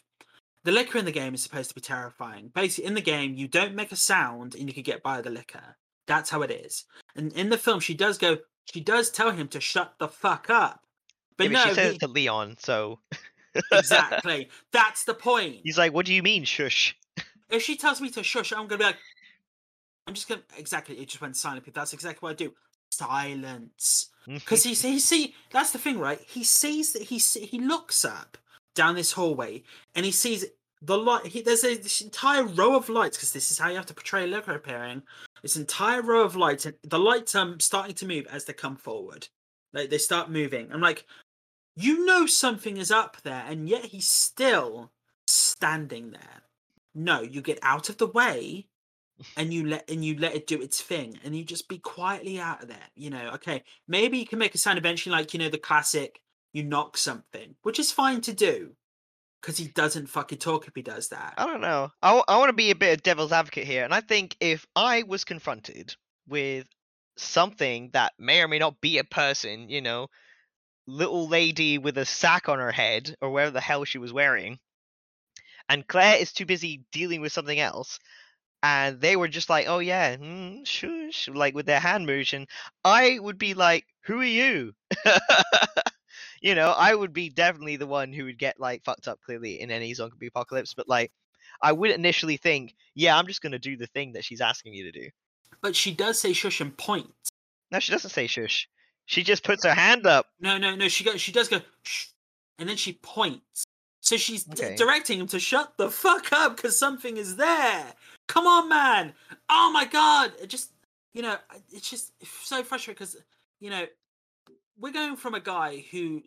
the Licker in the game is supposed to be terrifying. Basically, in the game, you don't make a sound and you can get by the Licker. That's how it is. And in the film, she does go. She does tell him to shut the fuck up. But Yeah, no, she says he- to Leon, so exactly. That's the point. he's like, "What do you mean, shush?" If she tells me to shush, I'm gonna be like, I'm just gonna exactly. It just went silent. That's exactly what I do. Silence. Because he he see that's the thing, right? He sees that he see, he looks up down this hallway and he sees the light. He, there's a, this entire row of lights because this is how you have to portray a Licker appearing. This entire row of lights and the lights um starting to move as they come forward. Like they start moving. I'm like, you know something is up there, and yet he's still standing there. No, you get out of the way and you let and you let it do its thing and you just be quietly out of there you know okay maybe you can make a sound eventually like you know the classic you knock something which is fine to do because he doesn't fucking talk if he does that I don't know. I, want to be a bit of devil's advocate here, and I think if I was confronted with something that may or may not be a person, you know, little lady with a sack on her head or whatever the hell she was wearing, and Claire is too busy dealing with something else, and they were just like, "Oh yeah, mm, shush," like with their hand motion, I would be like, "Who are you?" you know, I would be definitely the one who would get like fucked up clearly in any zombie apocalypse, but like I would initially think, yeah, I'm just gonna do the thing that she's asking me to do. but she does say shush and point No, she doesn't say shush. She just puts her hand up. no no no she goes she does go shh and then she points so she's d- directing him to shut the fuck up because something is there come on man oh my god it just you know it's just so frustrating because you know we're going from a guy who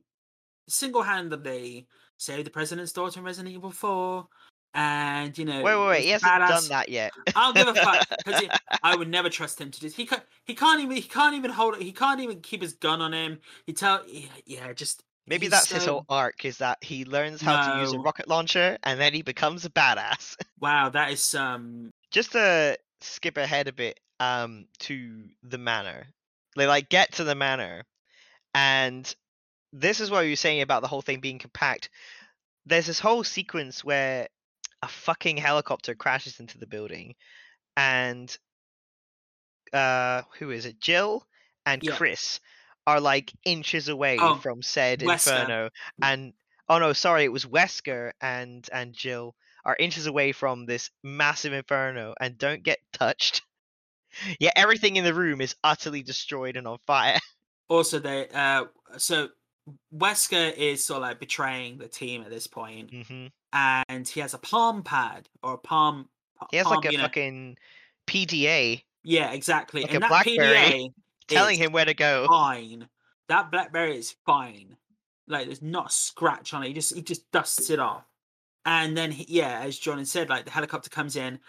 single-handedly saved the president's daughter in Resident Evil 4, and you know, Wait, wait, wait. He hasn't done that yet. I don't give a fuck because I would never trust him to do. He can't. He can't even. He can't even hold it. He can't even keep his gun on him. He tell. Yeah, yeah just Maybe he's that's his whole arc is that he learns how to use a rocket launcher and then he becomes a badass. Wow, that is um. Just to skip ahead a bit um to the manor. They like get to the manor and this is what you were saying about the whole thing being compact. There's this whole sequence where a fucking helicopter crashes into the building and uh who is it? Jill and Yeah. Chris are like inches away Oh, from said Wesker. inferno and oh no sorry it was Wesker and and Jill are inches away from this massive inferno and don't get touched yeah everything in the room is utterly destroyed and on fire Also, they uh. So Wesker is sort of like betraying the team at this point, hmm and he has a palm pad or a palm. he has palm, like a you know- fucking PDA Yeah, exactly. like and a that Blackberry PDA telling him where to go fine. That BlackBerry is fine. Like there's not a scratch on it. He just he just dusts it off. And then he, yeah, as John said, like the helicopter comes in.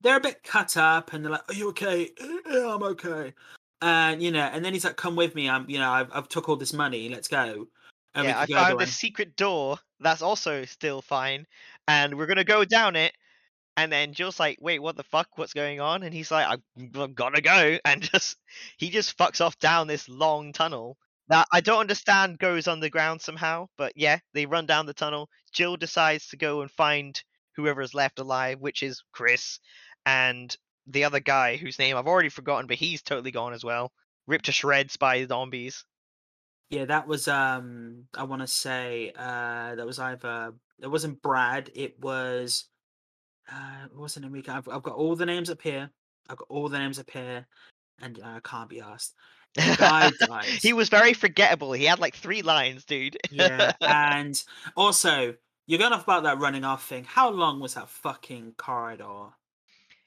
They're a bit cut up, and they're like, "Are you okay? Yeah, I'm okay." And you know, and then he's like, "Come with me. I'm, you know, I've, I've took all this money. Let's go." And yeah I go found this secret door that's also still fine and we're gonna go down it and then Jill's like wait what the fuck? What's going on? And he's like I've, gonna go. And just he just fucks off down this long tunnel that I don't understand goes underground somehow but yeah they run down the tunnel. Jill decides to go and find whoever's left alive which is Chris and the other guy whose name I've already forgotten but he's totally gone as well ripped to shreds by zombies. Yeah, that was um I want to say uh that was either it wasn't Brad, it was uh it wasn't Enrique. I've, I've got all the names up here. I've got all the names up here and I can't be asked. The he was very forgettable. He had like three lines, dude. yeah, and also you're going off about that running off thing. How long was that fucking corridor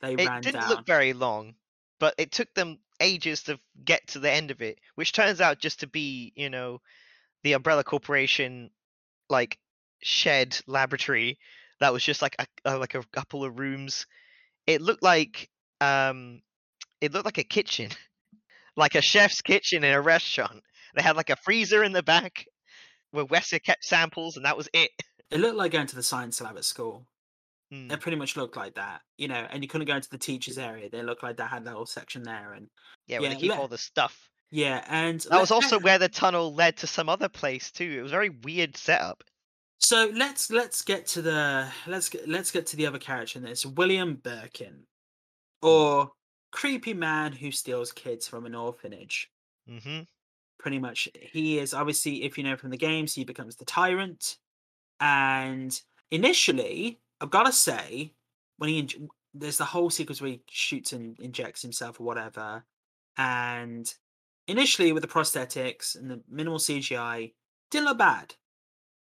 they it ran didn't down? look very long, but it took them ages to get to the end of it, which turns out just to be, you know, the Umbrella Corporation like shed laboratory that was just like a, a like a couple of rooms. It looked like um it looked like a kitchen. like a chef's kitchen in a restaurant. They had like a freezer in the back where Wesker kept samples and that was it. It looked like going to the science lab at school. Hmm. It pretty much looked like that, you know. And you couldn't go into the teachers' area. They looked like they had that little section there, and Yeah, where Yeah, they keep let- all the stuff. yeah, and That was also where the tunnel led to some other place too. It was a very weird setup. So let's let's get to the let's get let's get to the other character in this William Birkin, or creepy man who steals kids from an orphanage. hmm Pretty much, he is obviously if you know from the games, he becomes the tyrant. And initially, I've got to say, when he there's the whole sequence where he shoots and injects himself or whatever, and initially with the prosthetics and the minimal CGI, didn't look bad,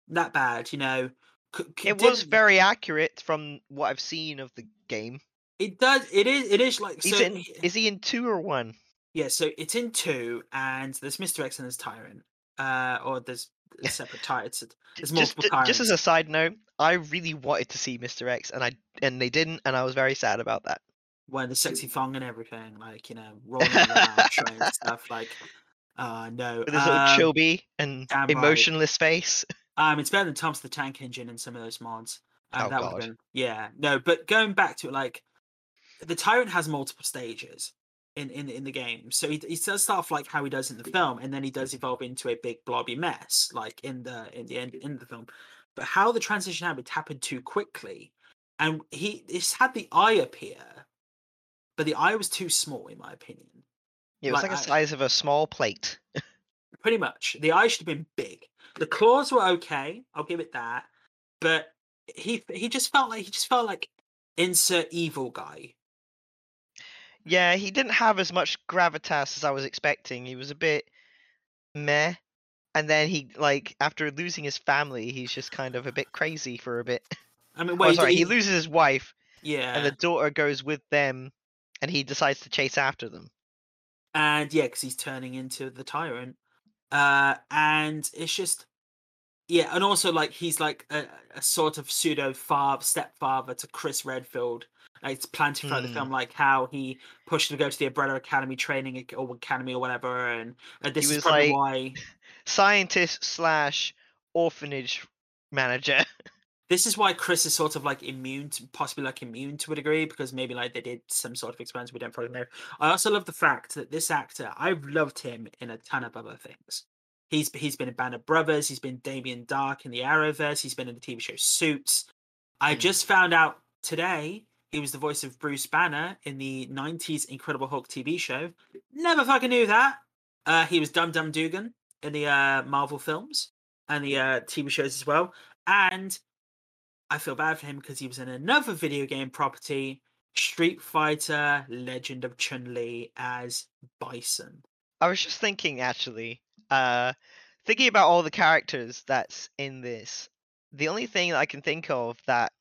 that bad, you know. c- c- It was very accurate from what I've seen of the game. It does. It is. It is like. So, in, is he in two or one? yeah. So it's in two, and there's Mr. X and there's Tyrant. Uh, or there's a separate tyrants. There's multiple ju- tyrants. just as a side note, I really wanted to see Mr. X, and I and they didn't, and I was very sad about that. when the sexy thong and everything, like you know, rolling around, stuff like. Uh no. With his little um, chubby and damn right. emotionless face. Um, it's better than Thomas the Tank Engine in some of those mods. Um, Oh, that would been yeah. No, but going back to it, like the tyrant has multiple stages in in in the game. So he he does start off like how he does in the film, and then he does evolve into a big blobby mess, like in the in the end in the film. But how the transition happened happened too quickly, and he he's had the eye appear, but the eye was too small in my opinion. It was like like, the I- size of a small plate. pretty much. The eye should have been big. The claws were okay. I'll give it that. But he he just felt like he just felt like insert evil guy. Yeah, he didn't have as much gravitas as I was expecting. He was a bit meh. And then he like after losing his family, he's just kind of a bit crazy for a bit. I mean, Oh, wait, sorry, he loses his wife, yeah, and the daughter goes with them, and he decides to chase after them. and yeah, because he's turning into the tyrant. Uh, and it's just Yeah, and also like he's like a, a sort of pseudo father, stepfather to Chris Redfield. Like, it's planned throughout the Hmm. film, like how he pushed him to go to the Umbrella Academy training or academy or whatever, and uh, this is probably like- why Scientist slash orphanage manager. this is why Chris is sort of like immune, to, possibly like immune to a degree, because maybe like they did some sort of experiments we don't probably know. I also love the fact that this actor, I've loved him in a ton of other things. He's he's been in Band of Brothers, he's been Damien Darhk in the Arrowverse, he's been in the TV show Suits. I Hmm. just found out today he was the voice of Bruce Banner in the '90s Incredible Hulk TV show. Never fucking knew that. Uh, he was Dum Dum Dugan in the uh, Marvel films and the uh, TV shows as well. And I feel bad for him because he was in another video game property, Street Fighter: Legend of Chun Li as Bison. I was just thinking actually, uh thinking about all the characters that's in this. The only thing that I can think of that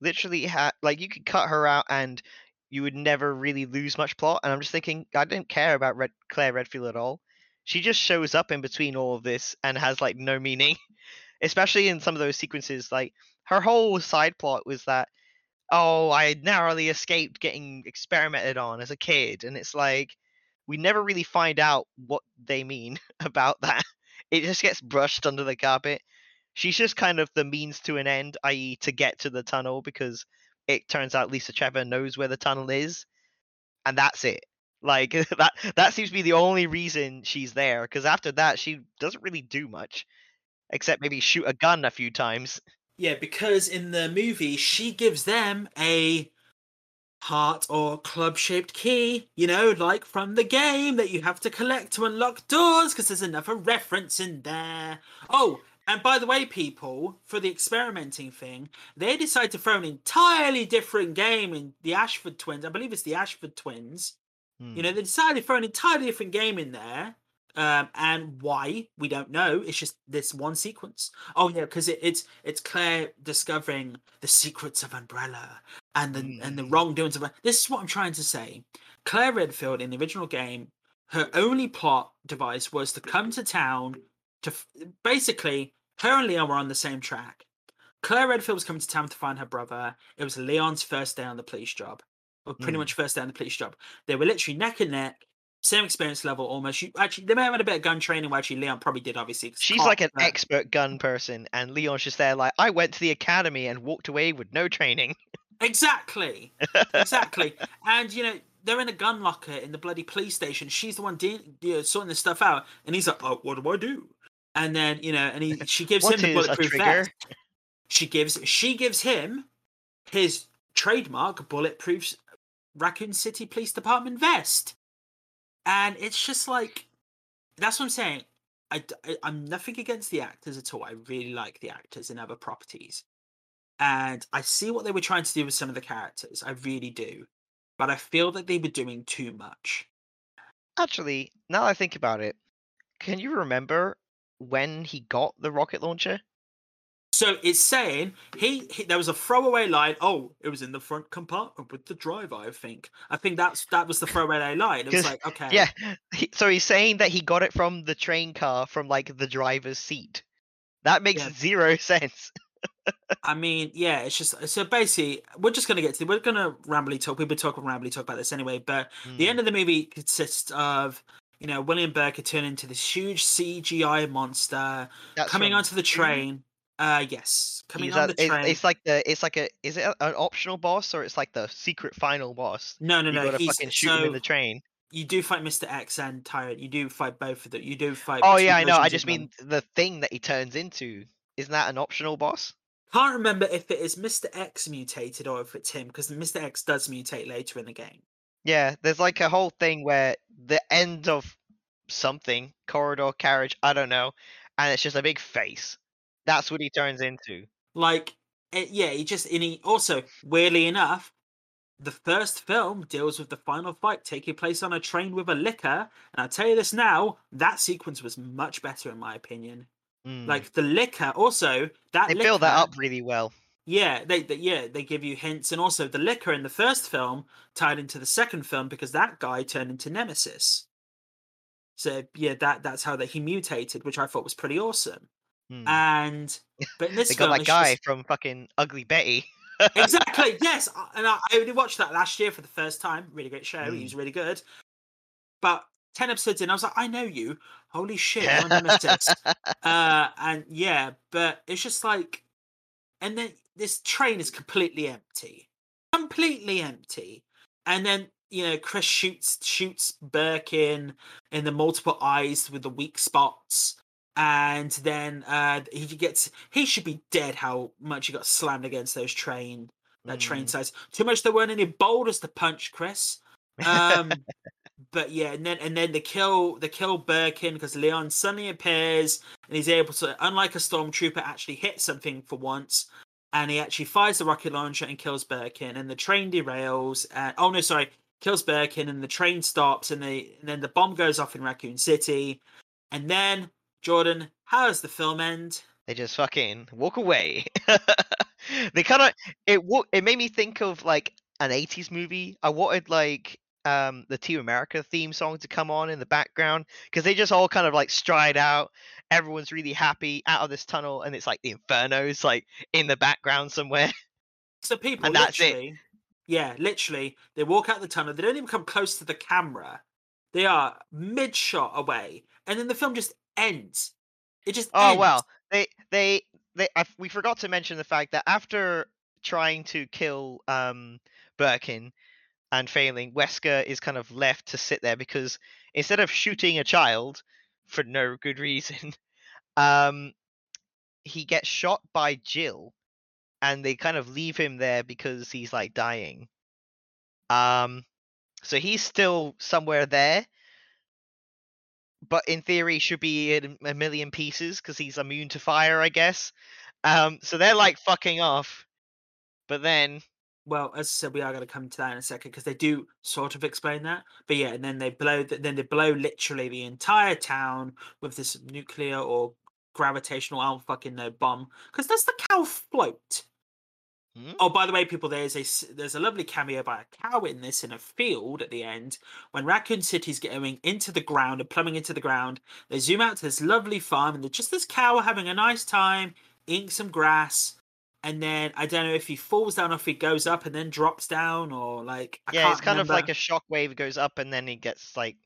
literally ha- like you could cut her out and you would never really lose much plot and I'm just thinking I don't care about Red Claire Redfield at all. She just shows up in between all of this and has like no meaning. Especially in some of those sequences like her whole side plot was that oh, I narrowly escaped getting experimented on as a kid and it's like we never really find out what they mean about that. It just gets brushed under the carpet. She's just kind of the means to an end, i.e., to get to the tunnel because it turns out Lisa Trevor knows where the tunnel is, and that's it. Like that that seems to be the only reason she's there because after that she doesn't really do much except maybe shoot a gun a few times. Yeah, because in the movie she gives them a heart or club shaped key, you know, like from the game that you have to collect to unlock doors, because there's another reference in there. Oh, and by the way, people, for the experimenting thing, they decide to throw an entirely different game in the Ashford twins. I believe it's the Ashford twins. Hmm. You know, they decided to throw an entirely different game in there. Um, and why we don't know. It's just this one sequence. Oh yeah, because it, it's it's Claire discovering the secrets of Umbrella and the and the Mm. wrongdoings of. This is what I'm trying to say. Claire Redfield in the original game, her only plot device was to come to town to basically her and Leon were on the same track. Claire Redfield was coming to town to find her brother. It was Leon's first day on the police job, or pretty Mm. much first day on the police job. They were literally neck and neck, same experience level almost. You, actually, they may have had a bit of gun training. Well, actually, Leon probably did, Obviously, She's like an but- expert gun person, and Leon's just there like, I went to the academy and walked away with no training. Exactly, exactly. and you know they're in a gun locker in the bloody police station. She's the one de- you know, sorting this stuff out, and he's like, "Oh, what do I do?" And then you know, and he she gives him the bulletproof vest. She gives she gives him his trademark bulletproof Raccoon City Police Department vest, and it's just like that's what I'm saying. I I'm nothing against the actors at all. I really like the actors in other properties, and I see what they were trying to do with some of the characters. I really do, but I feel that they were doing too much. Actually, now I think about it, can you remember when he got the rocket launcher? So it's saying he, he there was a throwaway line. Oh, it was in the front compartment with the driver. I think. I think that's that was the throwaway line. It was like okay, Yeah, he, so he's saying that he got it from the train car from like the driver's seat. That makes Yeah. zero sense. I mean, yeah, it's just so basically we're just gonna get to we're gonna rambly talk. We've been talking rambly talk about this anyway, but the Hmm. end of the movie consists of you know William Birkin turning into this huge CGI monster That's coming onto the train. Uh, yes, coming on at- the train. it's like the it's like a is it a- an optional boss or it's like the secret final boss? no, no, you no. gotta He's fucking shoot so him in the train. you do fight Mr. X and Tyrant. You do fight both of them. You do fight. Oh yeah, I know. I just them. mean the thing that he turns into. Isn't that an optional boss? Can't remember if it is Mr. X mutated or if it's him because Mr. X does mutate later in the game. Yeah, there's like a whole thing where the end of something corridor carriage, I don't know, and it's just a big face. That's what he turns into. Like, it, yeah, he just and he also weirdly enough, the first film deals with the final fight taking place on a train with a Licker, and I'll tell you this now, that sequence was much better in my opinion. Mm. Like the Licker, also that they Licker, build that up really well. Yeah, they, they yeah they give you hints, and also the Licker in the first film tied into the second film because that guy turned into Nemesis. So yeah, that that's how that he mutated, which I thought was pretty awesome. Hmm. And but in this they got film, that guy just- from fucking Ugly Betty. exactly. Yes, and I, I only watched that last year for the first time. Really great show. He Mm. was really good. But ten episodes in, I was like, I know you. Holy shit, you're on Nemesis. uh, and yeah, but it's just like, and then this train is completely empty, completely empty, and then you know Chris shoots shoots Birkin in the multiple eyes with the weak spots. And then uh, he gets he should be dead. How much he got slammed against those train that train Mm. size. Too much there weren't any boulders to punch, Chris. Um, but yeah, and then and then the kill the kill Birkin because Leon suddenly appears and he's able to, unlike a stormtrooper, actually hit something for once. And he actually fires the rocket launcher and kills Birkin, and the train derails. And, oh no, sorry, kills Birkin, and the train stops, and, they, and then the bomb goes off in Raccoon City. And then Jordan, how does the film end? they just fucking walk away. they kind of it. It made me think of like an '80s movie. I wanted like um the Team America theme song to come on in the background because they just all kind of like stride out. Everyone's really happy out of this tunnel, and it's like the Inferno's like in the background somewhere. So people And that's it. yeah, literally, they walk out the tunnel. They don't even come close to the camera. They are mid shot away, and then the film just ends. It just Oh ends. well, they they they. I, we forgot to mention the fact that after trying to kill um Birkin and failing, Wesker is kind of left to sit there because instead of shooting a child for no good reason, um, he gets shot by Jill, and they kind of leave him there because he's like dying. Um, so he's still somewhere there, but in theory should be in a million pieces because he's immune to fire, I guess. Um, so they're like fucking off, but then Well, as I said, we are going to come to that in a second because they do sort of explain that. But yeah, and then they blow. th- Then they blow literally the entire town with this nuclear or gravitational, I don't fucking know, bomb. Because does the cow float? Hmm? Oh, by the way, people, there's a there's a lovely cameo by a cow in this in a field at the end when Raccoon City's going into the ground and plumbing into the ground. They zoom out to this lovely farm and there's just this cow having a nice time, eating some grass. And then I don't know if he falls down or if he goes up and then drops down or like I yeah, can't it's kind of like a shockwave goes up and then he gets like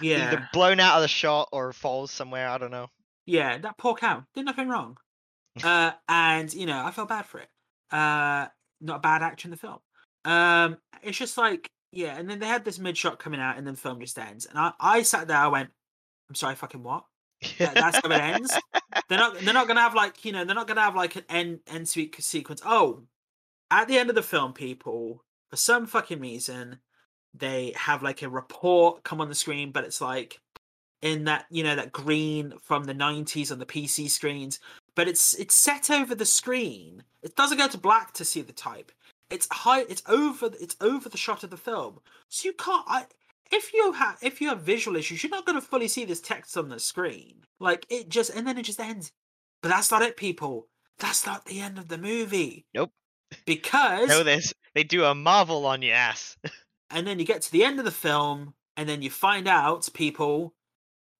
yeah either blown out of the shot or falls somewhere. I don't know. Yeah, that poor cow did nothing wrong. uh, and you know, I felt bad for it. Uh, not a bad actor in the film. Um, it's just like, yeah, and then they had this mid shot coming out, and then the film just ends. And I, I sat there, I went, I'm sorry, fucking what? That- that's how it ends. They're not, they're not gonna have like, you know, they're not gonna have like an end end sweet sequence. Oh, at the end of the film, people, for some fucking reason, they have like a report come on the screen, but it's like in that you know that green from the 90s on the PC screens but it's it's set over the screen it doesn't go to black to see the type it's high it's over it's over the shot of the film so you can't I, if you have if you have visual issues you're not going to fully see this text on the screen like it just and then it just ends but that's not it people that's not the end of the movie Nope. because know this. They do a marvel on your ass. and then you get to the end of the film, and then you find out, people,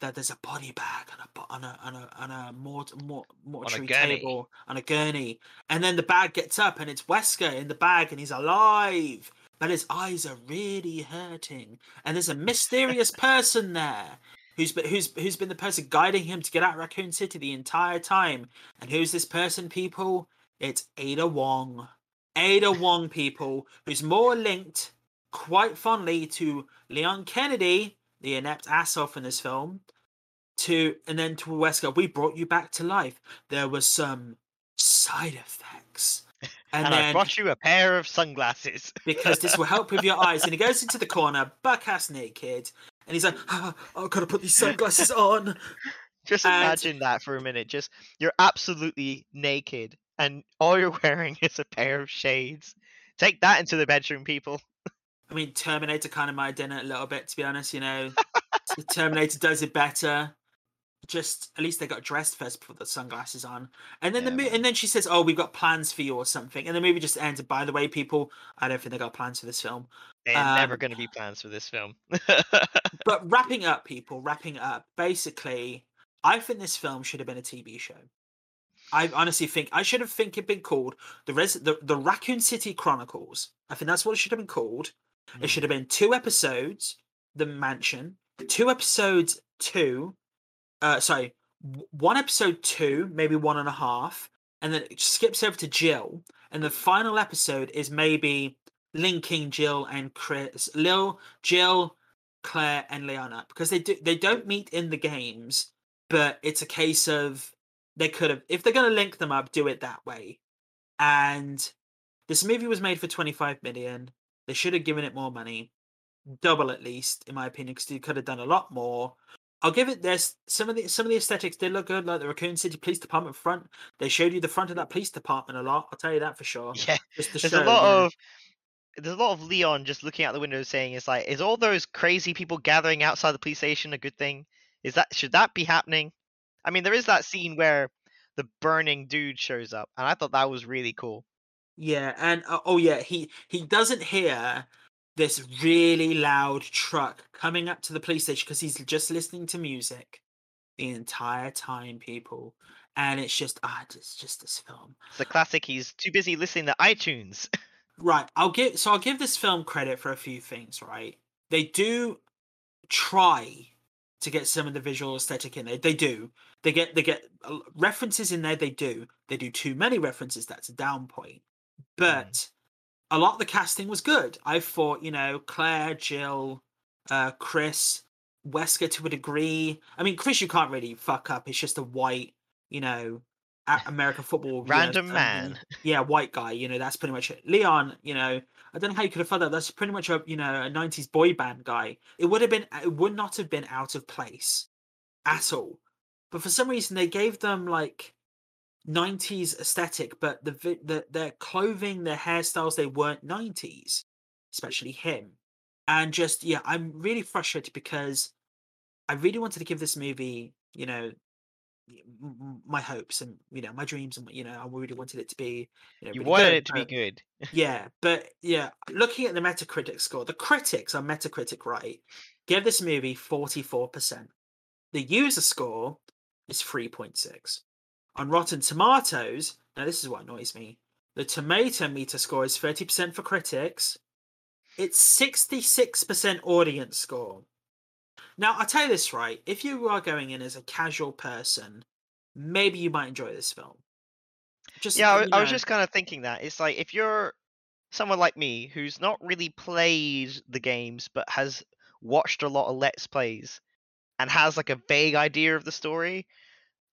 that there's a body bag on a on a on a on a mort, mort, mortuary gurney. table on a gurney, and then the bag gets up, and it's Wesker in the bag, and he's alive, but his eyes are really hurting, and there's a mysterious person there. Who's been, who's who's been the person guiding him to get out of Raccoon City the entire time? And who's this person, people? It's Ada Wong. Ada Wong, people, who's more linked quite fondly to Leon Kennedy, the inept asshole in this film, to and then to Wesker. We brought you back to life. There was some side effects, and, And, I then brought you a pair of sunglasses. because this will help with your eyes. And he goes into the corner, buck ass naked, and he's like, ah, oh, "I've got to put these sunglasses on." Just And- imagine that for a minute. Just you're absolutely naked, and all you're wearing is a pair of shades. Take that into the bedroom, people. I mean, Terminator kind of might have done it a little bit, to be honest. You know, Terminator does it better. Just at least they got dressed first, put the sunglasses on, and then the Yeah, mo- man. and then she says, "Oh, we've got plans for you" or something, and the movie just ends. By the way, people, I don't think they got plans for this film. They're never Um, going to be plans for this film. But wrapping up, people, wrapping up. Basically, I think this film should have been a TV show. I honestly think I should have think it been called the Res the, the Raccoon City Chronicles. I think that's what it should have been called. It Mm. should have been two episodes, The Mansion, two episodes, two, uh, sorry, one episode two, maybe one and a half, and then it skips over to Jill, and the final episode is maybe linking Jill and Chris, Lil, Jill, Claire, and Leona because they do they don't meet in the games, but it's a case of they could have if they're going to link them up, do it that way, and this movie was made for 25 million. They should have given it more money, double at least, in my opinion, because they could have done a lot more. I'll give it this. Some of the some of the aesthetics did look good, like the Raccoon City Police Department front. They showed you the front of that police department a lot. I'll tell you that for sure. Yeah, Just there's show, a lot know. of there's a lot of Leon just looking out the window saying, "It's like, is all those crazy people gathering outside the police station a good thing? Is that should that be happening?" I mean, there is that scene where the burning dude shows up, and I thought that was really cool. Yeah, and uh, oh yeah, he he doesn't hear this really loud truck coming up to the police station because he's just listening to music the entire time, people. And it's just ah, it's just this film. It's a classic. He's too busy listening to iTunes. Right, I'll give so I'll give this film credit for a few things, right? They do try to get some of the visual aesthetic in there. They do. They get they get uh, references in there. They do. They do too many references. That's a down point. But a lot of the casting was good. I thought, you know, Claire, Jill, uh, Chris, Wesker to a degree. I mean, Chris, you can't really fuck up. It's just a white, you know, American football you know, Random fan, man. yeah, white guy. You know, that's pretty much it. Leon, you know, I don't know how you could have thought that. That's pretty much a you know a '90s boy band guy. It would have been, it would not have been out of place at all. But for some reason, they gave them like '90s aesthetic, but the the their clothing, their hairstyles, they weren't '90s, especially him. And just yeah, I'm really frustrated because I really wanted to give this movie, you know, y- m- m- my hopes and you know my dreams and you know I really wanted it to be you know You really wanted good, it to be good. yeah, but yeah, looking at the Metacritic score, the critics on Metacritic, right, give this movie 44%. The user score is 3.6. On Rotten Tomatoes, now this is what annoys me. The tomato meter score is 30% for critics. It's 66% audience score. Now, I'll tell you this right. If you are going in as a casual person, maybe you might enjoy this film. Just Yeah, I, you I was just kind of thinking that. It's like if you're someone like me who's not really played the games but has watched a lot of let's plays and has like a vague idea of the story,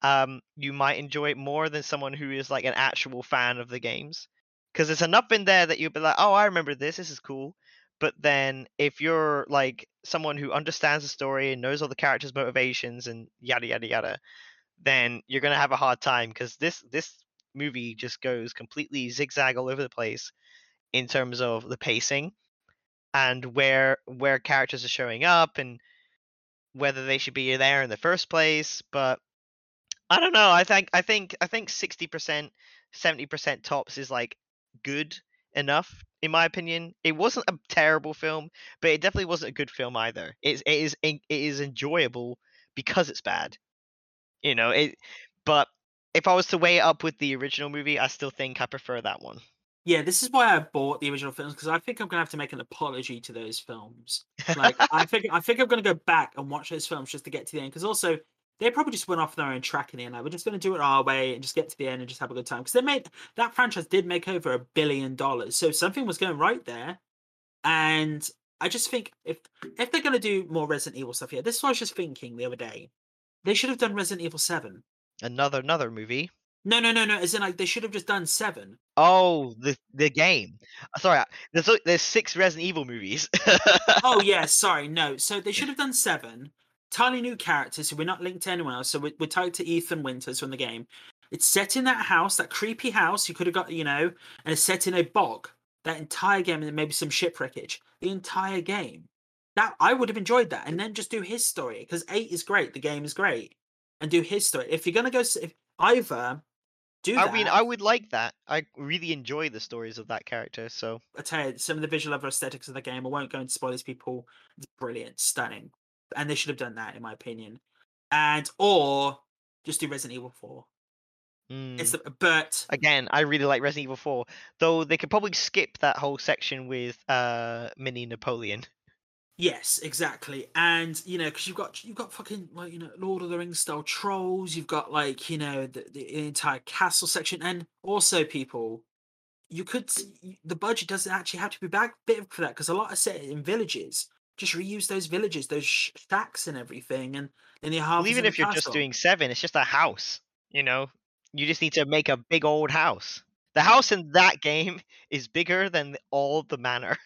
um, you might enjoy it more than someone who is like an actual fan of the games. Because there's enough in there that you'll be like, oh, I remember this. This is cool. But then if you're like someone who understands the story and knows all the characters' motivations and yada yada yada, then you're gonna have a hard time because this this movie just goes completely zigzag all over the place in terms of the pacing and where where characters are showing up and whether they should be there in the first place but i don't know i think i think i think 60% 70% tops is like good enough in my opinion it wasn't a terrible film but it definitely wasn't a good film either It's it is it is enjoyable because it's bad you know it but if i was to weigh it up with the original movie i still think i prefer that one Yeah, this is why I bought the original films because I think I'm gonna have to make an apology to those films. Like, I think I think I'm gonna go back and watch those films just to get to the end. Because also, they probably just went off their own track in the end. Like, we're just gonna do it our way and just get to the end and just have a good time. Because they made that franchise did make over a billion dollars, so something was going right there. And I just think if if they're gonna do more Resident Evil stuff, yeah, this is what I was just thinking the other day. They should have done Resident Evil Seven. another another movie No, no, no, no. As in, like, they should have just done Seven. oh the the game Uh, sorry there's there's six resident evil movies oh yeah, sorry, no. So they should have done seven. Entirely new characters, so we're not linked to anyone else. So we're, we're tied to Ethan Winters from the game. It's set in that house, that creepy house. You could have got, you know, and it's set in a bog. That entire game, and then maybe some shipwreckage. The entire game. That I would have enjoyed that, and then just do his story because eight is great. The game is great, and do his story. If you're gonna go, if either do i that. mean i would like that i really enjoy the stories of that character so I tell you, some of the visual level aesthetics of the game, I won't go into spoil these people. It's brilliant, stunning. And they should have done that, in my opinion. And or just do Resident Evil 4. It's Mm. the, but Again, I really like Resident Evil 4, though they could probably skip that whole section with uh Mini Napoleon. Yes, exactly, and you know, because you've got you've got fucking like you know Lord of the Rings style trolls. You've got like you know the, the entire castle section, and also people. You could the budget doesn't actually have to be back big for that because a lot of set in villages. Just reuse those villages, those sh- shacks and everything, and you have Well, even if you're just doing seven, it's just a house. You know, you just need to make a big old house. The house in that game is bigger than all the manor.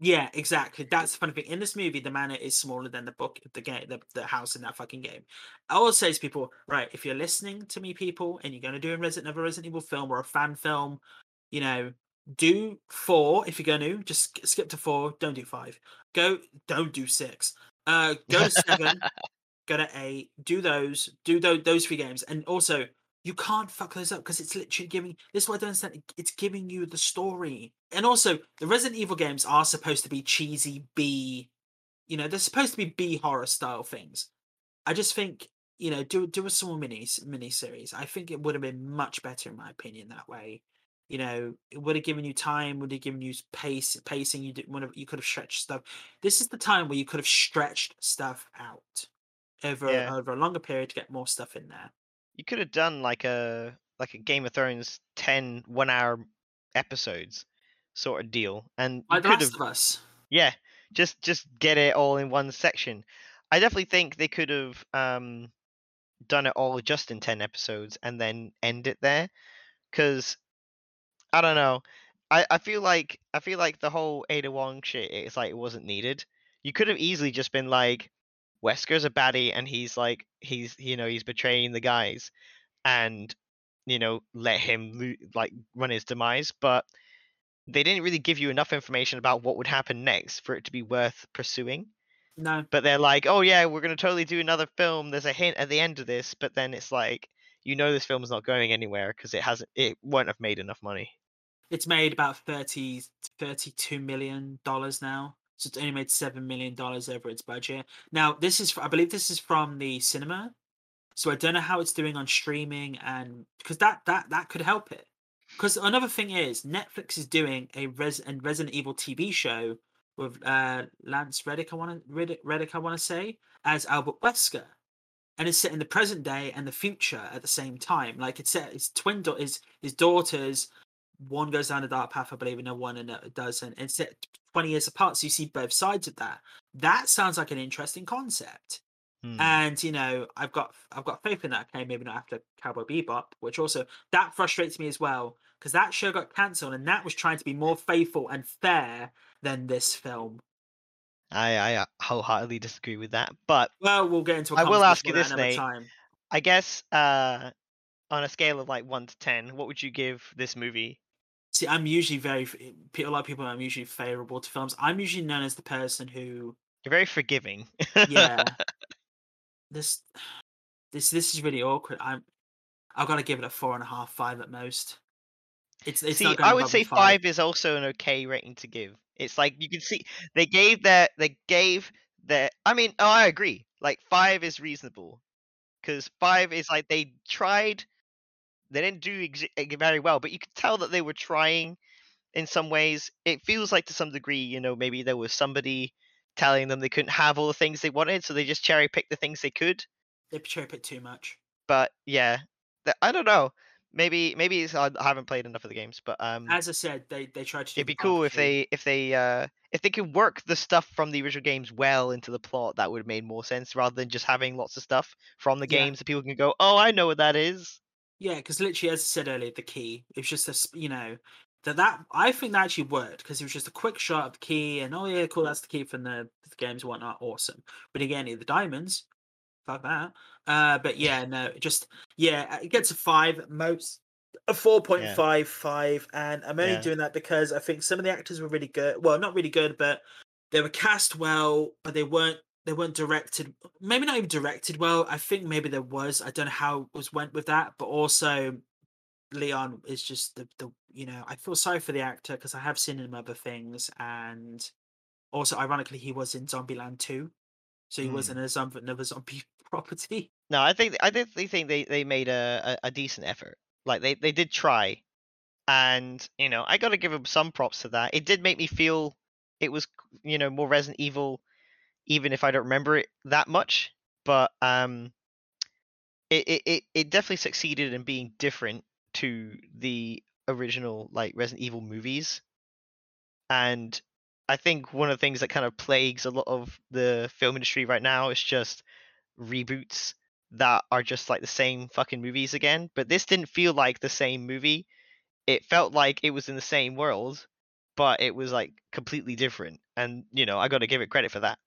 Yeah, exactly. That's the funny thing. In this movie, the manor is smaller than the book, the game, the, the house in that fucking game. I always say to people, right, if you're listening to me, people, and you're going to do a Resident, another Resident Evil film or a fan film, you know, do four if you're going to. Just skip to four. Don't do five. Go. Don't do six. Uh, go to seven. go to eight. Do those. Do those those three games, and also you can't fuck those up because it's literally giving. This is what I don't understand. it- It's giving you the story, and also the Resident Evil games are supposed to be cheesy B. You know, they're supposed to be B horror style things. I just think you know, do do a small mini mini series. I think it would have been much better in my opinion that way. You know, it would have given you time, would have given you pace, pacing. You did, would have, you could have stretched stuff. This is the time where you could have stretched stuff out over Yeah. over a longer period to get more stuff in there. You could have done like a like a Game of Thrones 10 one hour episodes sort of deal, and Like The could have of Us. yeah, just just get it all in one section. I definitely think they could have um done it all just in 10 episodes and then end it there cuz I don't know. I I feel like I feel like the whole Ada Wong shit it's like it wasn't needed. You could have easily just been like Wesker's a baddie and he's like he's you know he's betraying the guys and you know let him lo- like run his demise but they didn't really give you enough information about what would happen next for it to be worth pursuing No, but they're like oh yeah we're going to totally do another film there's a hint at the end of this but then it's like you know this film's not going anywhere because it hasn't it won't have made enough money it's made about 30 32 million dollars now so it's only made 7 million dollars over its budget. Now this is i believe this is from the cinema so i don't know how it's doing on streaming and because that that that could help it. Because another thing is netflix is doing a Res- and resident evil tv show with uh lance reddick i want to reddick, i want to say as albert wesker and it's set in the present day and the future at the same time. Like it's set his twin da- his his daughters one goes down a dark path, I believe, and the one and it doesn't. It's 20 years apart, so you see both sides of that. That sounds like an interesting concept. Hmm. And you know, I've got I've got faith in that. Okay, maybe not after Cowboy Bebop, which also that frustrates me as well because that show got cancelled, and that was trying to be more faithful and fair than this film. I, I uh, wholeheartedly disagree with that but Well, we'll get into. a I will ask you this, Nate. Time. i guess uh on a scale of like 1 to 10 what would you give this movie See, I'm usually very eh, a lot of people. I'm usually favorable to films. I'm usually known as the person who you're very forgiving. Yeah. This this this is really awkward. I'm i've got to give it a four and a half five at most. It's it's see not i would say five. is also an okay rating to give. It's like you can see they gave their they gave their i mean oh i agree. Like five is reasonable because five is like they tried they didn't do ex- eh, very well but you could tell that they were trying in some ways. It feels like to some degree you know maybe there was somebody telling them they couldn't have all the things they wanted so they just cherry picked the things they could. They cherry picked too much. But yeah i don't know. Maybe maybe it's, i I haven't played enough of the games but um as i said they they tried to do it'd be cool if they if they uh if they could work the stuff from the original games well into the plot that would have made more sense rather than just having lots of stuff from the Yeah. games that people can go oh i know what that is yeah because literally as i said earlier the key it was just a, you know that that i think that actually worked because it was just a quick shot of the key and oh yeah cool that's the key from the, the games and whatnot awesome. But again the diamonds fuck that. Uh but yeah. no just yeah it gets a five most a 4.55 and i'm only Yeah. doing that because i think some of the actors were really good well not really good but they were cast well but they weren't they weren't directed maybe not even directed well i think maybe there was i don't know how it was went with that but also leon is just the, the you know i feel sorry for the actor because i have seen him other things and also ironically he was in zombieland 2 so he was Hmm. in a zombie another zombie property no i think i definitely think they they made a, a, a decent effort Like they they did try, and you know I got to give them some props to that. It did make me feel it was you know more Resident Evil, even if I don't remember it that much. But um, it it it, it definitely succeeded in being different to the original like Resident Evil movies, and I think one of the things that kind of plagues a lot of the film industry right now is just reboots that are just like the same fucking movies again. But this didn't feel like the same movie. It felt like it was in the same world, but it was like completely different. And you know, I got to give it credit for that.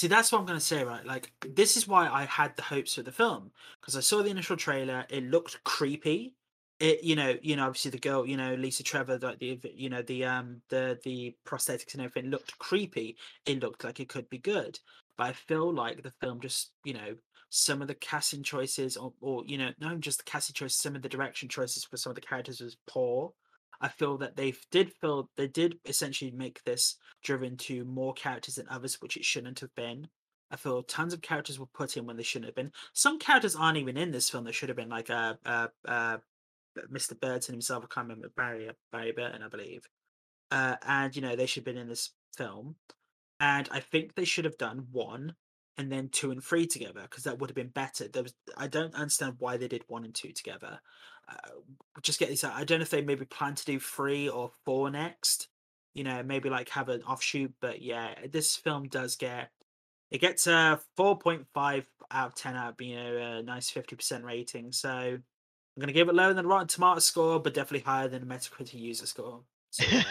See, that's what I'm going to say, right? Like, this is why I had the hopes for the film because I saw the initial trailer. It looked creepy. It, you know, you know, obviously the girl, you know, Lisa Trevor, like the, you know, the um, the the prosthetics and everything looked creepy. It looked like it could be good, but I feel like the film just, you know, some of the casting choices, or, or you know, not just the casting choices, some of the direction choices for some of the characters was poor. I feel that they did feel they did essentially make this driven to more characters than others, which it shouldn't have been. I feel tons of characters were put in when they shouldn't have been. Some characters aren't even in this film. They should have been like uh, uh, uh, Mr. Burton himself. I can't remember Barry Barry Burton, I believe. Uh, and you know they should have been in this film. And I think they should have done one and then two and three together because that would have been better. There was I don't understand why they did one and two together. Uh, just get this out. I don't know if they maybe plan to do three or four next. You know, maybe like have an offshoot. But yeah, this film does get it gets a four point five out of ten out, you know, a nice fifty percent rating. So I'm gonna give it lower than the Rotten Tomato score, but definitely higher than the Metacritic user score. So,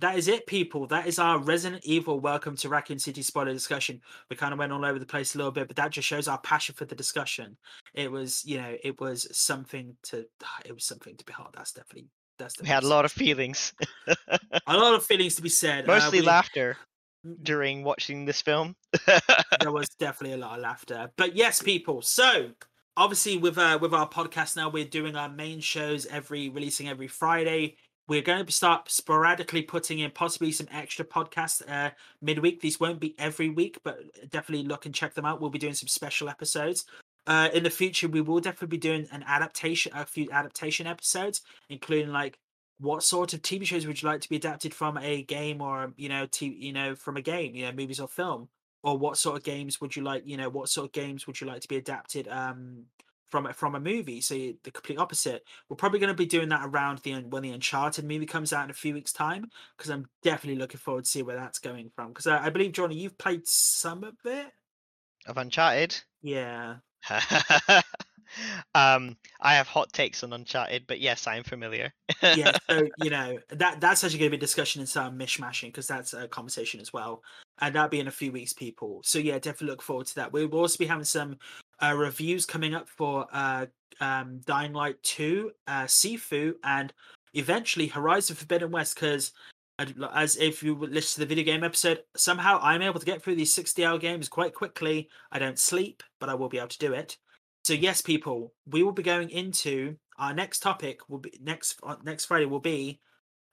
that is it, people. That is our Resident Evil Welcome to Raccoon City spoiler discussion. We kind of went all over the place a little bit, but that just shows our passion for the discussion. It was, you know, it was something to, it was something to behold. That's definitely, that's. We had a lot of feelings. a lot of feelings to be said. Mostly uh, we, laughter during watching this film. there was definitely a lot of laughter, but yes, people. So obviously with uh with our podcast now we're doing our main shows every releasing every friday we're going to start sporadically putting in possibly some extra podcasts uh, midweek. These won't be every week, but definitely look and check them out. We'll be doing some special episodes. Uh, in the future, we will definitely be doing an adaptation, a few adaptation episodes, including like what sort of TV shows would you like to be adapted from a game or you know, t- you know, from a game, you know, movies or film, or what sort of games would you like, you know, what sort of games would you like to be adapted um from from a movie. So the complete opposite. We're probably going to be doing that around the when the Uncharted movie comes out in a few weeks' time because I'm definitely looking forward to see where that's going from. Because I, I, believe Johnny, you've played some of it of Uncharted. Yeah. um, I have hot takes on Uncharted, but yes, I am familiar. yeah, so you know that that's actually going to be a discussion in some mishmashing because that's a conversation as well, and that'll be in a few weeks, people. So yeah, definitely look forward to that. We will also be having some uh, reviews coming up for uh, um, Dying Light 2, uh, Sifu, and eventually Horizon Forbidden West. Because, as if you listen to the video game episode, somehow I'm able to get through these 60 hour games quite quickly. I don't sleep, but I will be able to do it. So, yes, people, we will be going into our next topic, will be next, uh, next Friday, will be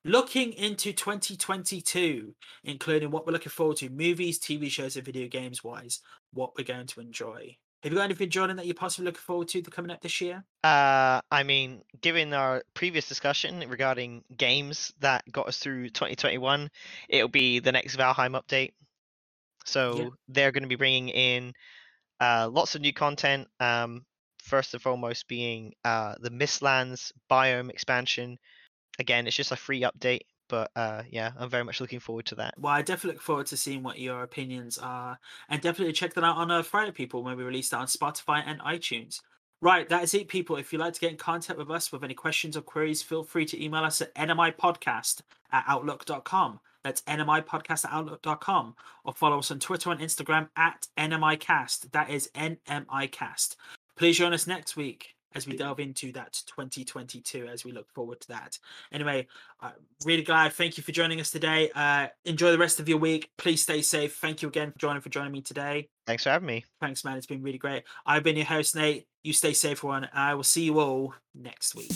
looking into 2022, including what we're looking forward to movies, TV shows, and video games wise, what we're going to enjoy. Have you got anything, Jordan, that you're possibly looking forward to coming up this year? Uh, I mean, given our previous discussion regarding games that got us through 2021, it'll be the next Valheim update. So yeah. they're going to be bringing in uh, lots of new content. Um, first and foremost, being uh, the Mistlands biome expansion. Again, it's just a free update but uh, yeah, I'm very much looking forward to that. Well, I definitely look forward to seeing what your opinions are, and definitely check that out on uh, Friday, people, when we release that on Spotify and iTunes. Right, that is it, people. If you'd like to get in contact with us with any questions or queries, feel free to email us at nmipodcast at outlook.com. That's nmipodcast at outlook.com. Or follow us on Twitter and Instagram at nmicast. That is nmicast. Please join us next week as we delve into that 2022 as we look forward to that. Anyway i'm really glad. Thank you for joining us today. Uh enjoy the rest of your week. Please stay safe. Thank you again for joining for joining me today. Thanks for having me. Thanks man. It's been really great. I've been your host nate. You stay safe one i will see you all next week